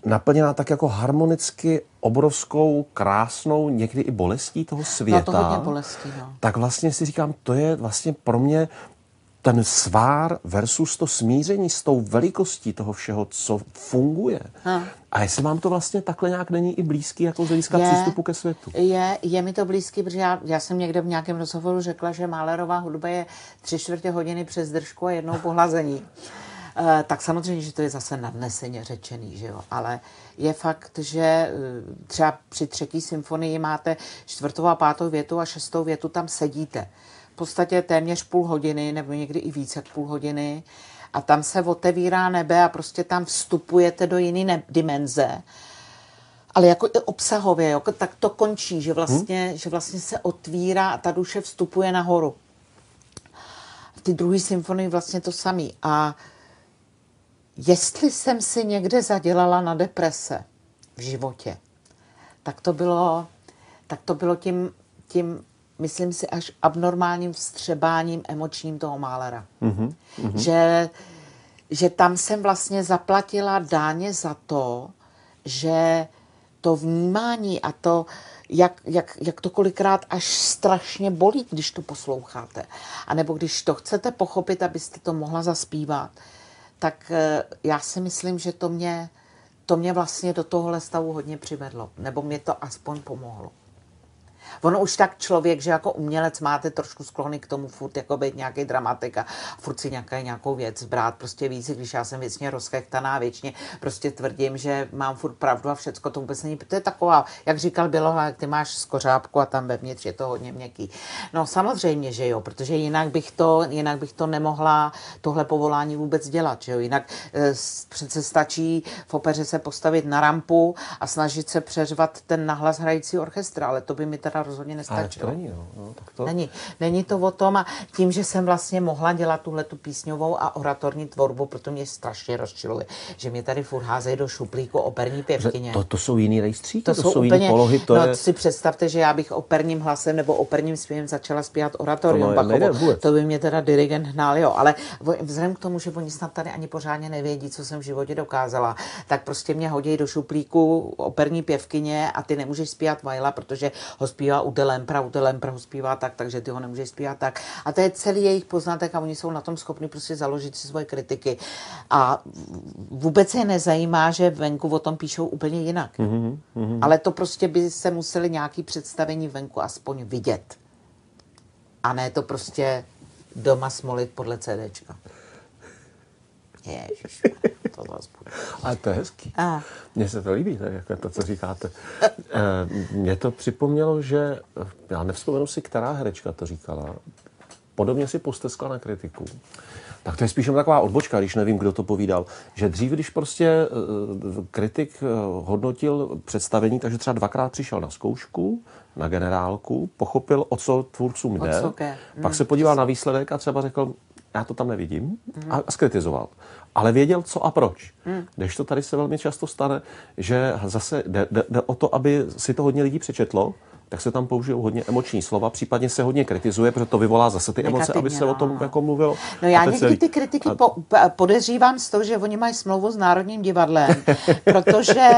naplněná tak jako harmonicky obrovskou, krásnou, někdy i bolestí toho světa. No to hodně bolestí, no. Tak vlastně si říkám, to je vlastně pro mě ten svár versus to smíření s tou velikostí toho všeho, co funguje. Ha. A jestli vám to vlastně takhle nějak není i blízký, jako z hlediska přístupu ke světu? Je, je mi to blízký, protože já, já jsem někde v nějakém rozhovoru řekla, že Málerová hudba je tři čtvrtě hodiny přes držku a jednou pohlazení. E, tak samozřejmě, že to je zase nadneseně řečený, že jo? ale je fakt, že eh, třeba při třetí symfonii máte čtvrtou a pátou větu a šestou větu tam sedíte podstatě téměř půl hodiny, nebo někdy i více jak půl hodiny. A tam se otevírá nebe a prostě tam vstupujete do jiné dimenze. Ale jako i obsahově, jo, tak to končí, že vlastně, hmm? že vlastně se otvírá a ta duše vstupuje nahoru. V ty druhé symfonii vlastně to samý. A jestli jsem si někde zadělala na deprese v životě, tak to bylo, tak to bylo tím, tím myslím si, až abnormálním vstřebáním emočním toho málera. Mm-hmm. Že, že tam jsem vlastně zaplatila dáně za to, že to vnímání a to, jak, jak, jak to kolikrát až strašně bolí, když to posloucháte. A nebo když to chcete pochopit, abyste to mohla zaspívat, tak eh, já si myslím, že to mě, to mě vlastně do tohohle stavu hodně přivedlo. Nebo mě to aspoň pomohlo. Ono už tak člověk, že jako umělec máte trošku sklony k tomu furt jako být nějaký dramatik a furt si nějaký, nějakou věc brát prostě víc, když já jsem věcně rozchechtaná, věčně prostě tvrdím, že mám furt pravdu a všecko to vůbec není. To je taková, jak říkal Bělohlák, ty máš skořápku a tam vevnitř je to hodně měkký. No samozřejmě, že jo, protože jinak bych to, jinak bych to nemohla tohle povolání vůbec dělat, že jo. Jinak e, přece stačí v opeře se postavit na rampu a snažit se přeřvat ten nahlas hrající orchestra, ale to by mi teda rozhodně nestačilo. Ale to není, no. no tak to... Není. Není to o tom a tím, že jsem vlastně mohla dělat tuhle tu písňovou a oratorní tvorbu, proto mě strašně rozčiluje, že mě tady furt házejí do šuplíku operní pěvkyně. To, to jsou jiný rejstříky, to, to jsou, jsou úplně, jiný polohy. To no, je... si představte, že já bych operním hlasem nebo operním zpěvem začala zpívat oratorium to, no, to by mě teda dirigent hnal, jo. Ale vzhledem k tomu, že oni snad tady ani pořádně nevědí, co jsem v životě dokázala, tak prostě mě hodí do šuplíku operní pěvkyně a ty nemůžeš zpívat Vajla, protože ho zpívá u Delempra, u Delempra ho zpívá tak, takže ty ho nemůžeš zpívat tak. A to je celý jejich poznatek a oni jsou na tom schopni prostě založit si svoje kritiky. A vůbec je nezajímá, že venku o tom píšou úplně jinak. Mm-hmm, mm-hmm. Ale to prostě by se museli nějaký představení venku aspoň vidět. A ne to prostě doma smolit podle CDčka. Ježiš, [LAUGHS] to zase bude. Ale to je hezký. A. Mně se to líbí, tak, jako to, co říkáte. Eh, mně to připomnělo, že já nevzpomenu si, která herečka to říkala. Podobně si posteskla na kritiku. Tak to je spíš taková odbočka, když nevím, kdo to povídal. Že dřív, když prostě eh, kritik eh, hodnotil představení, takže třeba dvakrát přišel na zkoušku, na generálku, pochopil, o co tvůrcům jde, pak se podíval na výsledek a třeba řekl, já to tam nevidím mm. a, skritizoval. Ale věděl, co a proč. Mm. Když to tady se velmi často stane, že zase jde, jde, jde o to, aby si to hodně lidí přečetlo, tak se tam použijou hodně emoční slova, případně se hodně kritizuje, protože to vyvolá zase ty emoce, aby se no. o tom no. jako mluvilo. No já někdy celý... ty kritiky a... po, podezřívám z toho, že oni mají smlouvu s Národním divadlem, [LAUGHS] protože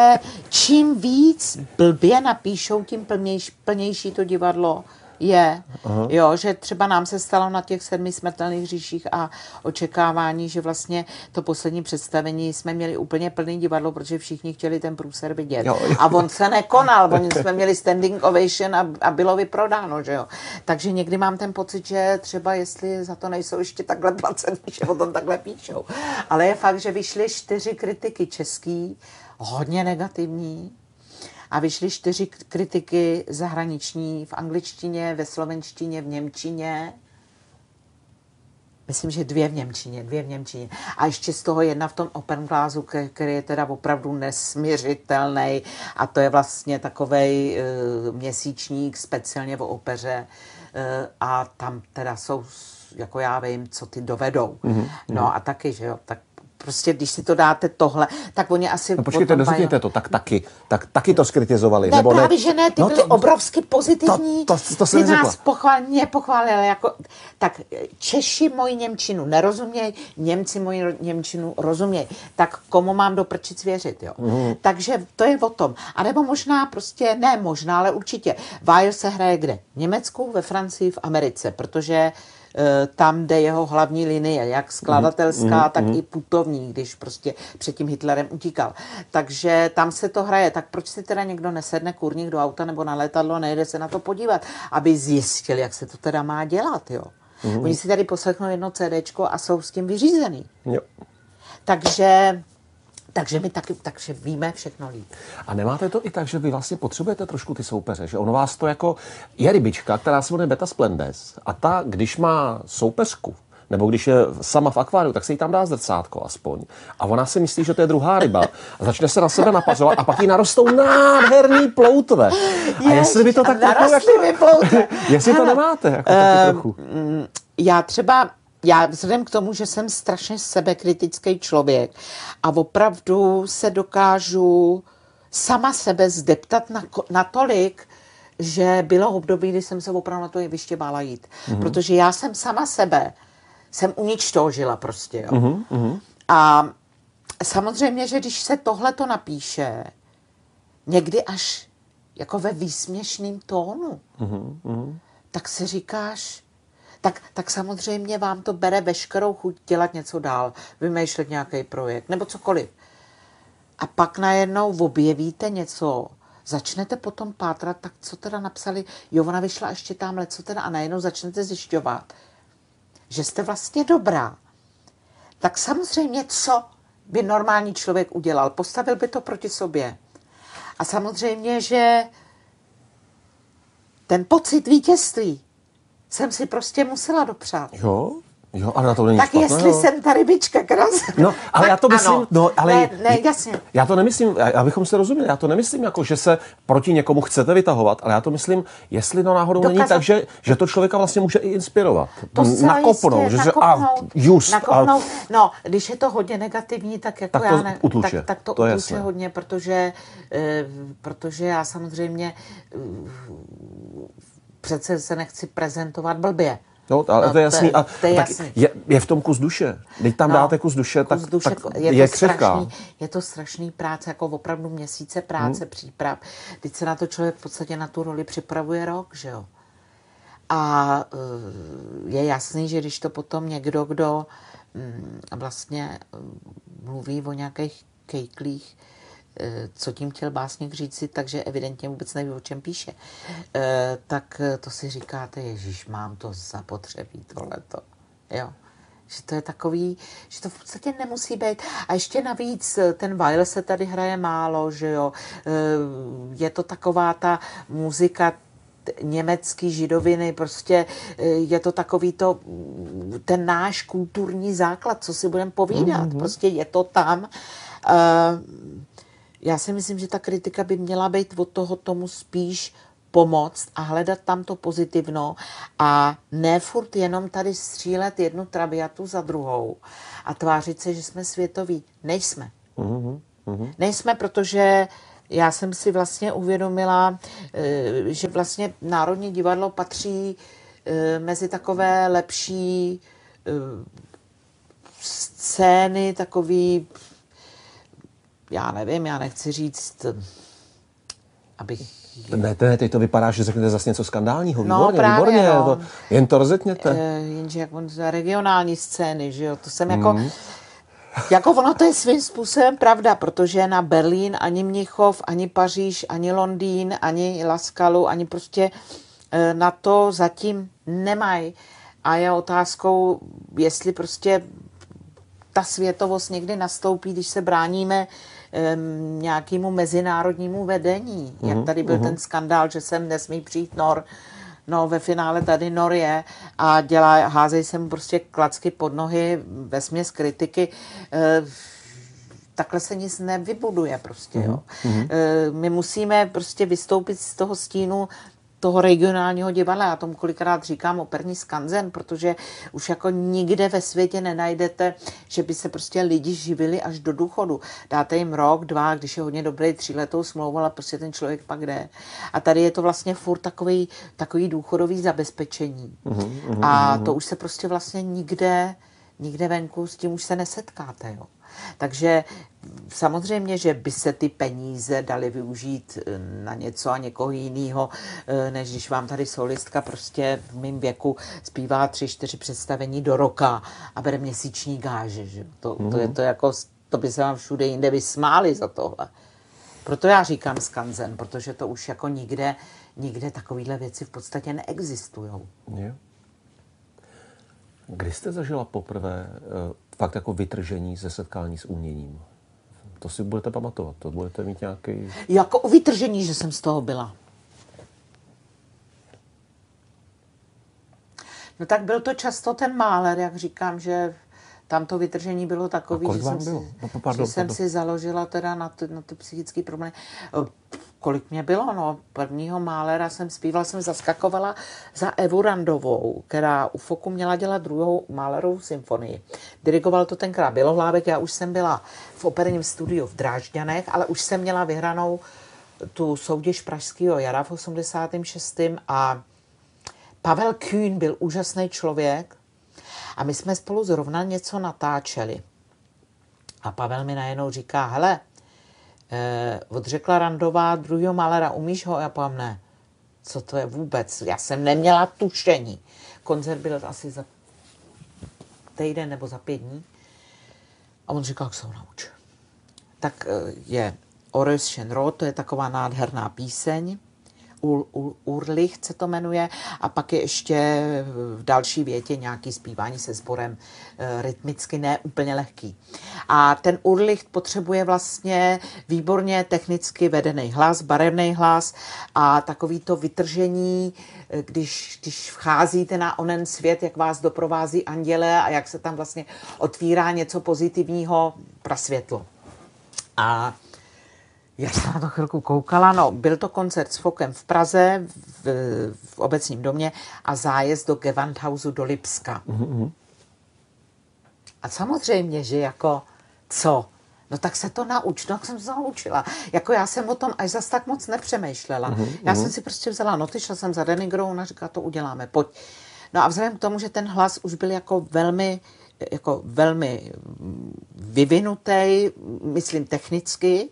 čím víc blbě napíšou, tím plnější, plnější to divadlo je, Aha. jo, že třeba nám se stalo na těch sedmi smrtelných říších a očekávání, že vlastně to poslední představení jsme měli úplně plný divadlo, protože všichni chtěli ten průser vidět. Jo, jo. A on se nekonal, oni jsme měli standing ovation a, a bylo vyprodáno, že jo. Takže někdy mám ten pocit, že třeba jestli za to nejsou ještě takhle placený, že o tom takhle píšou. Ale je fakt, že vyšly čtyři kritiky český, hodně negativní, a vyšly čtyři kritiky zahraniční v angličtině, ve slovenštině, v němčině. Myslím, že dvě v Němčině, dvě v Němčině. A ještě z toho jedna v tom Open Glassu, který je teda opravdu nesměřitelný. A to je vlastně takový uh, měsíčník speciálně o opeře. Uh, a tam teda jsou, jako já vím, co ty dovedou. Mm-hmm. No a taky, že jo, tak prostě když si to dáte tohle, tak oni asi... No počkejte, neříkejte to, tak taky, tak taky to skritizovali. Ne, nebo právě, ne? že ne, ty no, byly to, obrovsky pozitivní. To, to, to se ty nás pochválili, pochválili, jako, tak Češi moji Němčinu nerozumějí, Němci moji Němčinu rozumějí. Tak komu mám do prčic věřit, jo? Mm. Takže to je o tom. A nebo možná prostě, ne možná, ale určitě. Vájo se hraje kde? V Německu, ve Francii, v Americe, protože Eh, tam, jde jeho hlavní linie, jak skladatelská, mm, tak mm. i putovní, když prostě před tím Hitlerem utíkal. Takže tam se to hraje. Tak proč si teda někdo nesedne kurník do auta nebo na letadlo a nejde se na to podívat, aby zjistil, jak se to teda má dělat, jo? Mm. Oni si tady poslechnou jedno CDčko a jsou s tím vyřízený. Jo. Takže takže my taky, takže víme všechno líp. A nemáte to i tak, že vy vlastně potřebujete trošku ty soupeře, že ono vás to jako, je rybička, která se jmenuje Beta Splendes a ta, když má soupeřku, nebo když je sama v akváriu, tak se jí tam dá zrcátko aspoň. A ona si myslí, že to je druhá ryba a začne se na sebe napazovat a pak jí narostou nádherný ploutve. A Jež, jestli by to tak jako, jako, [LAUGHS] jestli to nemáte, jako um, trochu. Já třeba já vzhledem k tomu, že jsem strašně sebekritický člověk a opravdu se dokážu sama sebe zdeptat na, natolik, že bylo období, kdy jsem se opravdu na to jeviště bála jít. Mm-hmm. Protože já jsem sama sebe, jsem žila prostě. Jo. Mm-hmm. A samozřejmě, že když se tohle to napíše, někdy až jako ve výsměšným tónu, mm-hmm. tak si říkáš, tak, tak samozřejmě vám to bere veškerou chuť dělat něco dál, vymýšlet nějaký projekt nebo cokoliv. A pak najednou objevíte něco, začnete potom pátrat, tak co teda napsali, jo, ona vyšla ještě tamhle, co teda, a najednou začnete zjišťovat, že jste vlastně dobrá. Tak samozřejmě, co by normální člověk udělal? Postavil by to proti sobě. A samozřejmě, že ten pocit vítězství jsem si prostě musela dopřát. Jo? Jo, ale na to není Tak špatné, jestli jo. jsem ta rybička krás. No, ale já to myslím, ano. no, ale Ne, ne, jasně. Já to nemyslím, abychom se rozuměli, já to nemyslím jako, že se proti někomu chcete vytahovat, ale já to myslím, jestli to náhodou není Dokázat- tak, že, že to člověka vlastně může i inspirovat. To zcela nakopnout, jistě, že se, a nakopnout, just, nakopnout. a, No, když je to hodně negativní, tak jako Tak to já ne, utluče, tak, tak to, to utluče hodně, protože, eh, protože já samozřejmě eh, přece se nechci prezentovat blbě. No, ale No, to je jasný. je- a, to je jasný. je, je v tom kus duše. Když tam No, dáte kus duše, tak, kus duše, tak je, je, to křehká. strašný, je to strašný práce, jako opravdu měsíce práce, hmm. příprav. Teď se na to člověk v podstatě na tu roli připravuje rok, že jo. A eh, je jasný, že když to potom někdo, kdo mm, vlastně mm, mluví o nějakých kejklích, eh, co tím chtěl básník říci, takže evidentně vůbec neví, o čem píše. Eh, Tak eh, to si říkáte, Ježíš, mám to zapotřebí tohleto. Jo. Že to je takový, že to v podstatě nemusí být. A ještě navíc eh, ten Weil se tady hraje málo, že jo. Eh, Je to taková ta muzika německý židoviny, prostě eh, je to takový to, mm, ten náš kulturní základ, co si budeme povídat, mm-hmm. prostě je to tam. Eh, Já si myslím, že ta kritika by měla být od toho tomu spíš pomoct a hledat tam to pozitivno a ne furt jenom tady střílet jednu trabiatu za druhou a tvářit se, že jsme světoví. Nejsme. Nejsme, protože já jsem si vlastně uvědomila, eh, že vlastně Národní divadlo patří eh, mezi takové lepší eh, scény, takový, já nevím, já nechci říct, abych Ne, ne, teď to vypadá, že řeknete zase něco skandálního. No, Výborně, právě, výborně. no. To, jen to rozetněte. Eh, jenže jak on za regionální scény, že jo, to jsem jako, jako ono to je svým způsobem pravda, protože na Berlín ani Mnichov, ani Paříž, ani Londýn, ani Laskalu, ani prostě eh, na to zatím nemají. A je otázkou, jestli prostě ta světovost někdy nastoupí, když se bráníme um, nějakému mezinárodnímu vedení. Mm-hmm. Jak tady byl ten skandál, že sem nesmí přijít Nor. No, ve finále tady Nor je a dělá, házej se mu prostě klacky pod nohy ve směs kritiky. Eh, takhle se nic nevybuduje prostě, jo. Eh, My musíme prostě vystoupit z toho stínu toho regionálního divadla. Já tomu kolikrát říkám operní skanzen, protože už jako nikde ve světě nenajdete, že by se prostě lidi živili až do důchodu. Dáte jim rok, dva, když je hodně dobrý, tříletou smlouvu, ale prostě ten člověk pak jde. A tady je to vlastně furt takový, takový důchodový zabezpečení. A to už se prostě vlastně nikde, nikde venku s tím už se nesetkáte. Jo. Takže samozřejmě, že by se ty peníze daly využít eh, na něco a někoho jiného, eh, než když vám tady solistka prostě v mém věku zpívá tři, čtyři představení do roka a bere měsíční gáže. Že? To, to, je to jako, to by se vám všude jinde vysmáli za tohle. Proto já říkám skanzen, protože to už jako nikde, nikde takovéhle věci v podstatě neexistují. Kdy jste zažila poprvé uh, fakt jako vytržení ze setkání s uměním? To si budete pamatovat, to budete mít nějaký... Jako o vytržení, že jsem z toho byla. No tak byl to často ten máler, jak říkám, že tam to vytržení bylo kolik že, jsem, bylo? si, No, pardon, že jsem pardon. si založila teda na ty, na ty psychické problémy. Kolik mě bylo? No, prvního málera jsem zpívala, jsem zaskakovala za Evu Randovou, která u Foku měla dělat druhou málerovou symfonii. Dirigoval to tenkrát Bělohlávek, já už jsem byla v operním studiu v Drážďanech, ale už jsem měla vyhranou tu soutěž Pražského jara v 86. a Pavel Kühn byl úžasný člověk a my jsme spolu zrovna něco natáčeli. A Pavel mi najednou říká, hele, eh, odřekla Randová druhého Malera, umíš ho? Já povím, ne. Co to je vůbec? Já jsem neměla tušení. Koncert byl asi za týden nebo za pět dní. A on říkal, jak se ho nauč. Tak eh, je Ores Shenro, to je taková nádherná píseň. Ur, Ur, Urlich se to jmenuje a pak je ještě v další větě nějaký zpívání se sborem e, rytmicky ne úplně lehký. A ten Urlich potřebuje vlastně výborně technicky vedený hlas, barevný hlas a takový to vytržení, e, když, když vcházíte na onen svět, jak vás doprovází anděle a jak se tam vlastně otvírá něco pozitivního, prasvětlo. A já jsem na to chvilku koukala, no, byl to koncert s Fokem v Praze, v, v obecním domě a zájezd do Gewandhausu do Lipska. Mm-hmm. A samozřejmě, že jako co? No tak se to nauč, no tak jsem se naučila. Jako já jsem o tom až zas tak moc nepřemýšlela. Mm-hmm. Já jsem si prostě vzala noty, šla jsem za Denigrou a říkala, to uděláme, pojď. No a vzhledem k tomu, že ten hlas už byl jako velmi jako velmi vyvinutý, myslím technicky,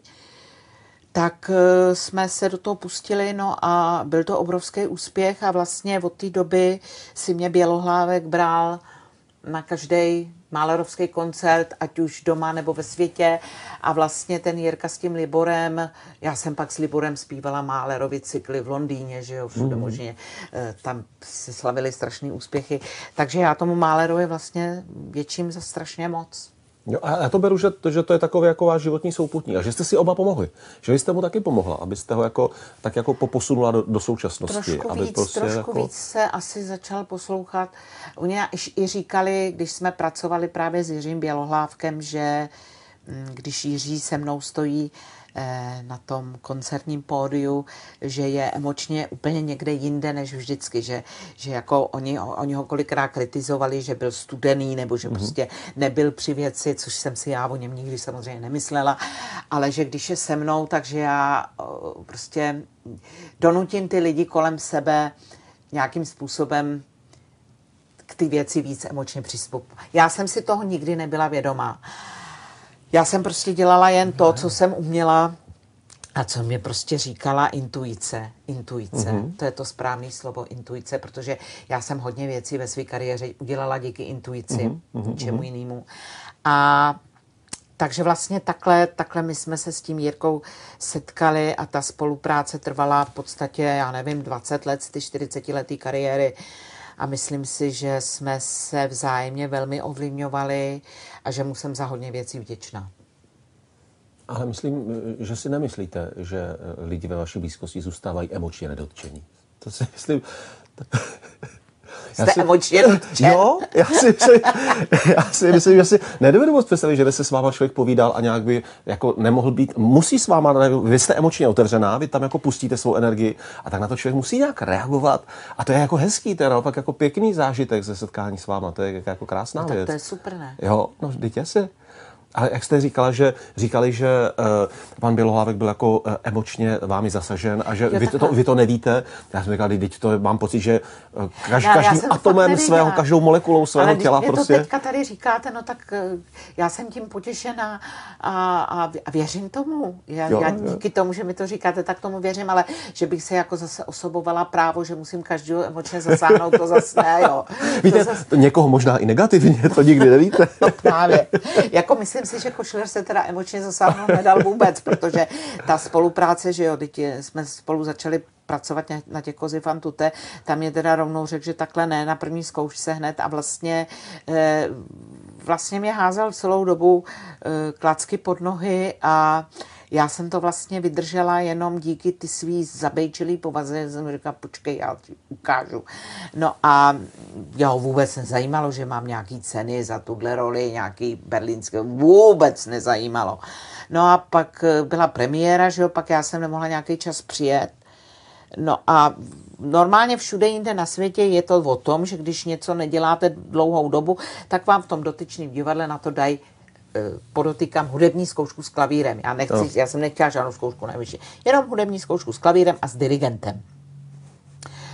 tak eh, jsme se do toho pustili, no a byl to obrovský úspěch a vlastně od té doby si mě Bělohlávek bral na každý málerovský koncert, ať už doma nebo ve světě. A vlastně ten Jirka s tím Liborem, já jsem pak s Liborem zpívala Málerovi cykly v Londýně, že jo, všude mm. možně. Eh, tam se slavili strašné úspěchy. Takže já tomu Málerovi vlastně větším za strašně moc. Jo, a já to beru, že to, že to je takový jako váš životní souputník a že jste si oba pomohli. Že jste mu taky pomohla, abyste ho jako, tak jako poposunula do, do současnosti. Trošku, aby víc, prostě trošku jako... víc se asi začal poslouchat. Oni i říkali, když jsme pracovali právě s Jiřím Bělohlávkem, že mm, když Jiří se mnou stojí na tom koncertním pódiu, že je emočně úplně někde jinde než vždycky, že, že jako oni, oni ho kolikrát kritizovali, že byl studený nebo že mm-hmm. prostě nebyl při věci, což jsem si já o něm nikdy samozřejmě nemyslela, ale že když je se mnou, takže já prostě donutím ty lidi kolem sebe nějakým způsobem k ty věci víc emočně přistupovat. Já jsem si toho nikdy nebyla vědomá. Já jsem prostě dělala jen to, co jsem uměla a co mě prostě říkala intuice. Intuice, mm-hmm. to je to správné slovo intuice, protože já jsem hodně věcí ve své kariéře udělala díky intuici, mm-hmm. čemu jinému. A takže vlastně takhle, takhle my jsme se s tím Jirkou setkali a ta spolupráce trvala v podstatě, já nevím, 20 let z ty 40 letý kariéry a myslím si, že jsme se vzájemně velmi ovlivňovali a že mu jsem za hodně věcí vděčná. Ale myslím, že si nemyslíte, že lidi ve vaší blízkosti zůstávají emočně nedotčení. To si myslím... [LAUGHS] Jste já si, emočně Jo, já si, myslím, já si myslím, že si nedovedu moc představit, že by se s váma člověk povídal a nějak by jako nemohl být, musí s váma, vy jste emočně otevřená, vy tam jako pustíte svou energii a tak na to člověk musí nějak reagovat a to je jako hezký, to je naopak jako pěkný zážitek ze setkání s váma, to je jako krásná no, věc. to je super, ne? Jo, no vždyť asi. Ale jak jste říkala, že říkali, že uh, pan Bělohlávek byl jako uh, emočně vámi zasažen a že jo, vy, to, vy to nevíte. Já jsem říkal, teď to mám pocit, že uh, kaž, já, každým já atomem svého, každou molekulou svého Ale těla Ale prostě. to teďka tady říkáte, no tak uh, já jsem tím potěšená a, a, a věřím tomu. Já, jo, já díky jo. tomu, že mi to říkáte, tak tomu věřím, ale že bych se jako zase osobovala právo, že musím každou emočně zasáhnout, to zase ne, jo. [LAUGHS] Víte, to zase... někoho možná i negativně, to nikdy nevíte. [LAUGHS] no právě. Jako myslím, myslím si, že Košler se teda emočně zasáhnout nedal vůbec, protože ta spolupráce, že jo, teď jsme spolu začali pracovat na těch kozy fantute, tam je teda rovnou řekl, že takhle ne, na první zkoušce hned a vlastně eh, vlastně mě házel celou dobu eh, klacky pod nohy a já jsem to vlastně vydržela jenom díky ty svý zabejčilý povaze. Jsem říkala, počkej, já ti ukážu. No a jo, vůbec nezajímalo, že mám nějaký ceny za tuhle roli, nějaký berlínské, vůbec nezajímalo. No a pak eh, byla premiéra, že jo, pak já jsem nemohla nějaký čas přijet. No a normálně všude jinde na světě je to o tom, že když něco neděláte dlouhou dobu, tak vám v tom dotyčném divadle na to dají podotýkám hudební zkoušku s klavírem. Já, nechci, no. já jsem nechtěla žádnou zkoušku nejvyšší. Jenom hudební zkoušku s klavírem a s dirigentem.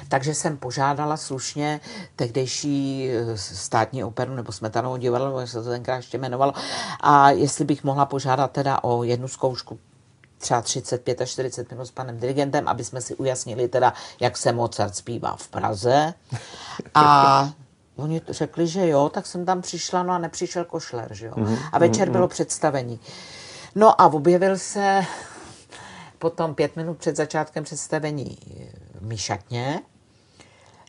Takže jsem požádala slušně tehdejší eh, státní operu nebo smetanovou divadlo, jak se to tenkrát ještě jmenovalo, a jestli bych mohla požádat teda o jednu zkoušku třeba 35 až 40 minut s panem dirigentem, aby jsme si ujasnili teda, jak se Mozart zpívá v Praze. [LAUGHS] A oni řekli, že jo, tak jsem tam přišla, no a nepřišel košler, že jo. Mhm, A večer bylo představení. No a objevil se potom pět minut před začátkem představení v Míšatně.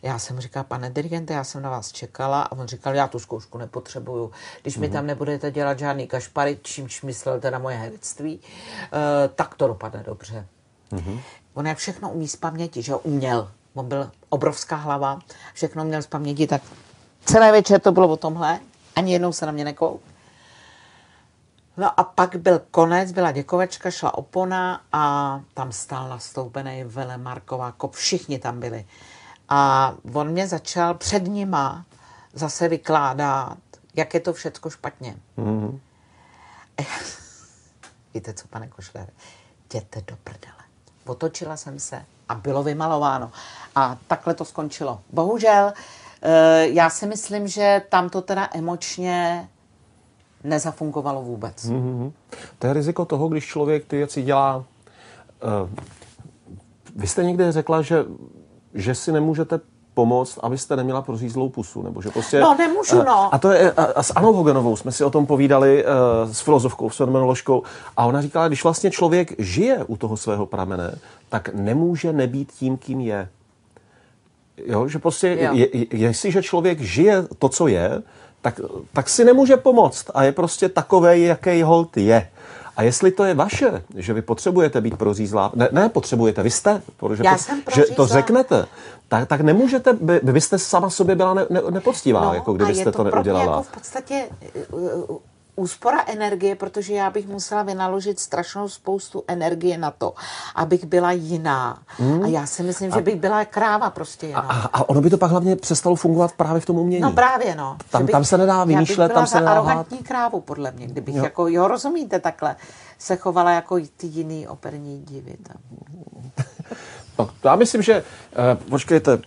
Já jsem říkala, pane dirigente, já jsem na vás čekala a on říkal, já tu zkoušku nepotřebuju. Když mi tam nebudete dělat žádný kašpary, čímž myslel teda moje herectví, eh, tak to dopadne dobře. On jak všechno umí z paměti, že uměl. On byl obrovská hlava, všechno měl z paměti, tak celé večer to bylo o tomhle, ani jednou se na mě nekou. No a pak byl konec, byla děkovačka, šla opona a tam stál nastoupený Vele Marková, kop, všichni tam byli. A on mě začal před nima zase vykládat, jak je to všecko špatně. Mm-hmm. [LAUGHS] Víte co, pane Košler, jděte do prdele. Otočila jsem se a bylo vymalováno. A takhle to skončilo. Bohužel, eh, já si myslím, že tam to teda emočně nezafungovalo vůbec. Mm-hmm. To je riziko toho, když člověk ty věci dělá. Uh, vy jste někde řekla, že, že si nemůžete pomoct, abyste neměla prořízlou pusu, nebo že prostě... No, nemůžu, no. A to je, a, a s Anou Hogenovou jsme si o tom povídali uh, s filozofkou, s fenomenoložkou, a ona říkala, když vlastně člověk žije u toho svého pramene, tak nemůže nebýt tím, kým je. Jo, že prostě, Jo. je, je, jestliže člověk žije to, co je, tak, tak si nemůže pomoct a je prostě takový, jaký hold je. A jestli to je vaše, že vy potřebujete být prořízlá, ne, ne potřebujete, vy jste, protože Já pot- jsem že to řeknete, tak, tak nemůžete, by, vy byste sama sobě byla ne, ne, nepoctivá, jako No, a kdybyste to, to neudělala. jako v podstatě uh, uh, úspora energie, protože já bych musela vynaložit strašnou spoustu energie na to, abych byla jiná. A já si myslím, že bych byla kráva prostě Hmm. A, jiná. a, a ono by to pak hlavně přestalo fungovat právě v tom umění. No právě, no. Tam- bych- tam se nedá vymýšlet, tam se nedá arrogantní krávu, podle mě, kdybych Jo. jako, jo, rozumíte takhle, se chovala jako ty jiný operní divy tam. [LAUGHS] No, já myslím, že, počkejte,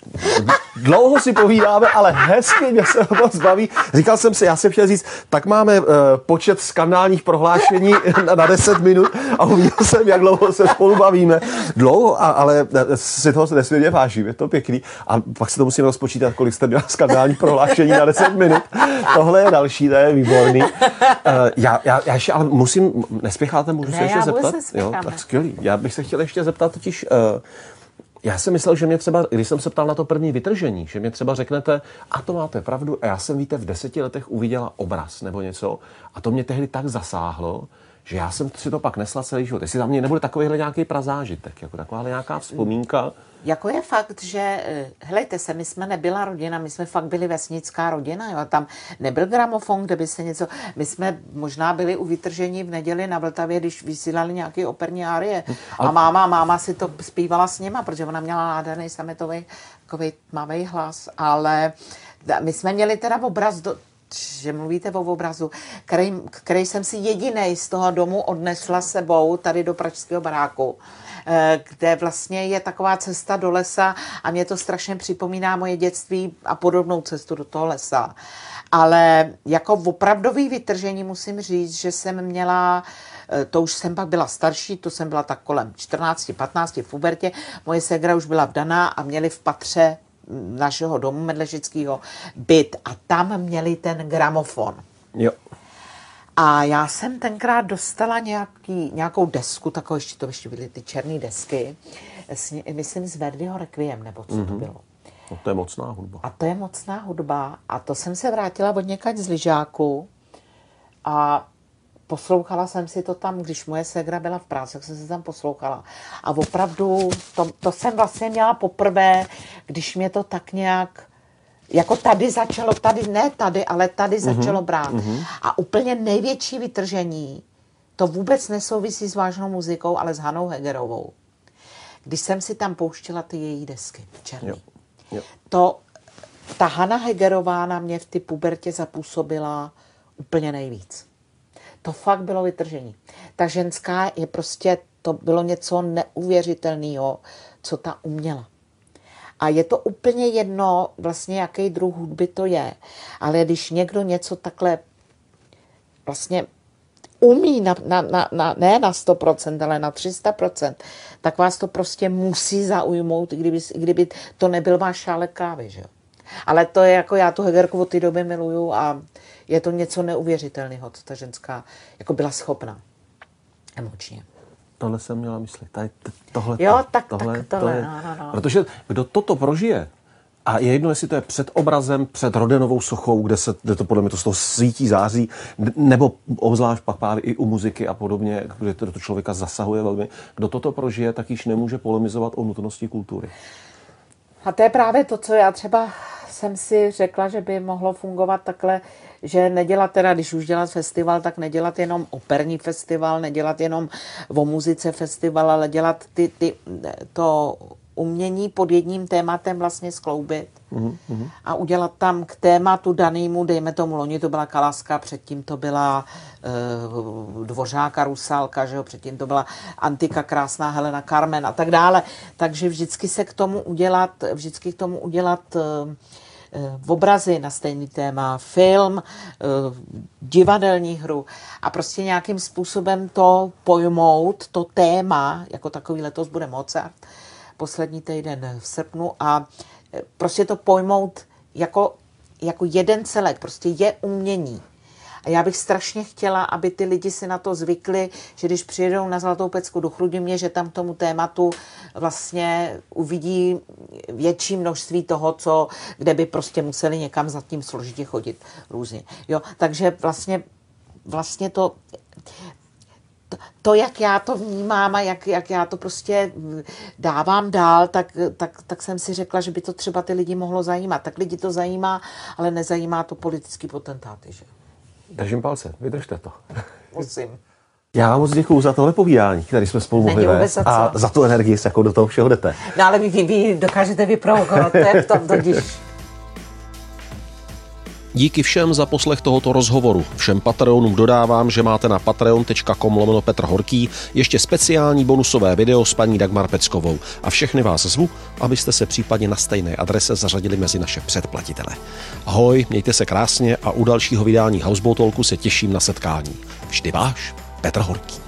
dlouho si povídáme, ale hezky mě se moc baví. Říkal jsem si, já jsem chtěl říct, tak máme uh, počet skandálních prohlášení na, na 10 minut a uviděl jsem, jak dlouho se spolu bavíme. Dlouho, a, ale eh, si toho se nesmírně vážím, je to pěkný. A pak si to musím rozpočítat, kolik jste měla skandálních prohlášení na 10 minut. Tohle je další, to je výborný. Já, já, já ještě, ale musím, nespěcháte, můžu Ne, se ještě zeptat? nespěchám, tak ne. skvělý. Já bych se chtěl ještě zeptat totiž, uh, já jsem myslel, že mě třeba, když jsem se ptal na to první vytržení, že mě třeba řeknete, a to máte pravdu, a já jsem, víte, v deseti letech uviděla obraz nebo něco, a to mě tehdy tak zasáhlo, že já jsem si to pak nesla celý život. Jestli tam mě nebude takovýhle nějaký prazážitek, jako taková nějaká vzpomínka, Jako je fakt, že, eh, helejte se, my jsme nebyla rodina, my jsme fakt byli vesnická rodina, jo, tam nebyl gramofon, kde by se něco, my jsme možná byli u vytržení v neděli na Vltavě, když vysílali nějaké operní árie. A máma, máma si to zpívala s nima, protože ona měla nádherný sametový, takový tmavý hlas, ale my jsme měli teda obraz do, že mluvíte o obrazu, který, který jsem si jediný z toho domu odnesla sebou tady do pražského baráku, eh, kde vlastně je taková cesta do lesa a mě to strašně připomíná moje dětství a podobnou cestu do toho lesa. Ale jako opravdový vytržení musím říct, že jsem měla eh, to už jsem pak byla starší, to jsem byla tak kolem 14, 15 v pubertě. Moje ségra už byla vdaná a měli v patře mm, našeho domu medležického byt a tam měli ten gramofon. jo. A já jsem tenkrát dostala nějaký, nějakou desku, takovou ještě to ještě byly ty černé desky, s, myslím z Verdiho Requiem, nebo co mm-hmm. to bylo. No, to je mocná hudba. A to je mocná hudba. A to jsem se vrátila od někať z lyžáku a poslouchala jsem si to tam, když moje ségra byla v práci, tak jsem se tam poslouchala. A opravdu, to, to jsem vlastně měla poprvé, když mě to tak nějak jako tady začalo, tady ne tady, ale tady začalo brát. A úplně největší vytržení, to vůbec nesouvisí s vážnou muzikou, ale s Hanou Hegerovou. Když jsem si tam pouštěla ty její desky černý. Jo. Jo. To, ta Hana Hegerová na mě v ty pubertě zapůsobila úplně nejvíc. To fakt bylo vytržení. Ta ženská je prostě, to bylo něco neuvěřitelného, co ta uměla. A je to úplně jedno, vlastně jaký druh hudby to je. Ale když někdo něco takhle vlastně umí na, na, na, na, ne na 100%, ale na 300%, tak vás to prostě musí zaujmout, i kdyby, kdyby to nebyl váš šálek kávy, že jo. Ale to je jako, já tu Hegerku od té doby miluju a je to něco neuvěřitelného, co ta ženská jako byla schopna emočně. Tohle jsem měla myslet. Tady, tohle, jo, tak, tohle, tak tohle, to je, no, no, no. Protože kdo toto prožije, a je jedno, jestli to je před obrazem, před Rodenovou sochou, kde, se, kde to podle mě to z toho svítí, září, nebo obzvlášť pak právě i u muziky a podobně, kde to do člověka zasahuje velmi. Kdo toto prožije, tak již nemůže polemizovat o nutnosti kultury. A to je právě to, co já třeba jsem si řekla, že by mohlo fungovat takhle, že nedělat teda, když už dělat festival, tak nedělat jenom operní festival, nedělat jenom o muzice festival, ale dělat ty, ty, to umění pod jedním tématem vlastně skloubit mm-hmm. a udělat tam k tématu danému, dejme tomu, loni to byla Kalaska, předtím to byla uh, Dvořáka Rusálka, že jo, předtím to byla Antika Krásná Helena Carmen a tak dále. Takže vždycky se k tomu udělat, vždycky k tomu udělat uh, v obrazy na stejný téma, film, divadelní hru a prostě nějakým způsobem to pojmout, to téma, jako takový letos bude Mozart, poslední týden v srpnu a e, prostě to pojmout jako, jako jeden celek, prostě je umění. A já bych strašně chtěla, aby ty lidi si na to zvykli, že když přijedou na Zlatou pecku do Chrudimě, že tam tomu tématu vlastně uvidí větší množství toho, co, kde by prostě museli někam za tím složitě chodit různě. Jo, takže vlastně, vlastně to, to, jak já to vnímám a jak, jak já to prostě dávám dál, tak, tak, tak jsem si řekla, že by to třeba ty lidi mohlo zajímat. Tak lidi to zajímá, ale nezajímá to politický potentáty. Že? Držím palce, vydržte to. Musím. Já vám moc děkuji za tohle povídání, které jsme spolu mohli vést a za tu energii, s jakou do toho všeho jdete. No ale vy, vy, vy dokážete vyprovokovat, to je v tom totiž. Díky všem za poslech tohoto rozhovoru. Všem Patreonům dodávám, že máte na patreon.com lomeno Petr Horký ještě speciální bonusové video s paní Dagmar Peckovou. A všechny vás zvu, abyste se případně na stejné adrese zařadili mezi naše předplatitele. Ahoj, mějte se krásně a u dalšího vydání Houseboat Talku se těším na setkání. Vždy váš Petr Horký.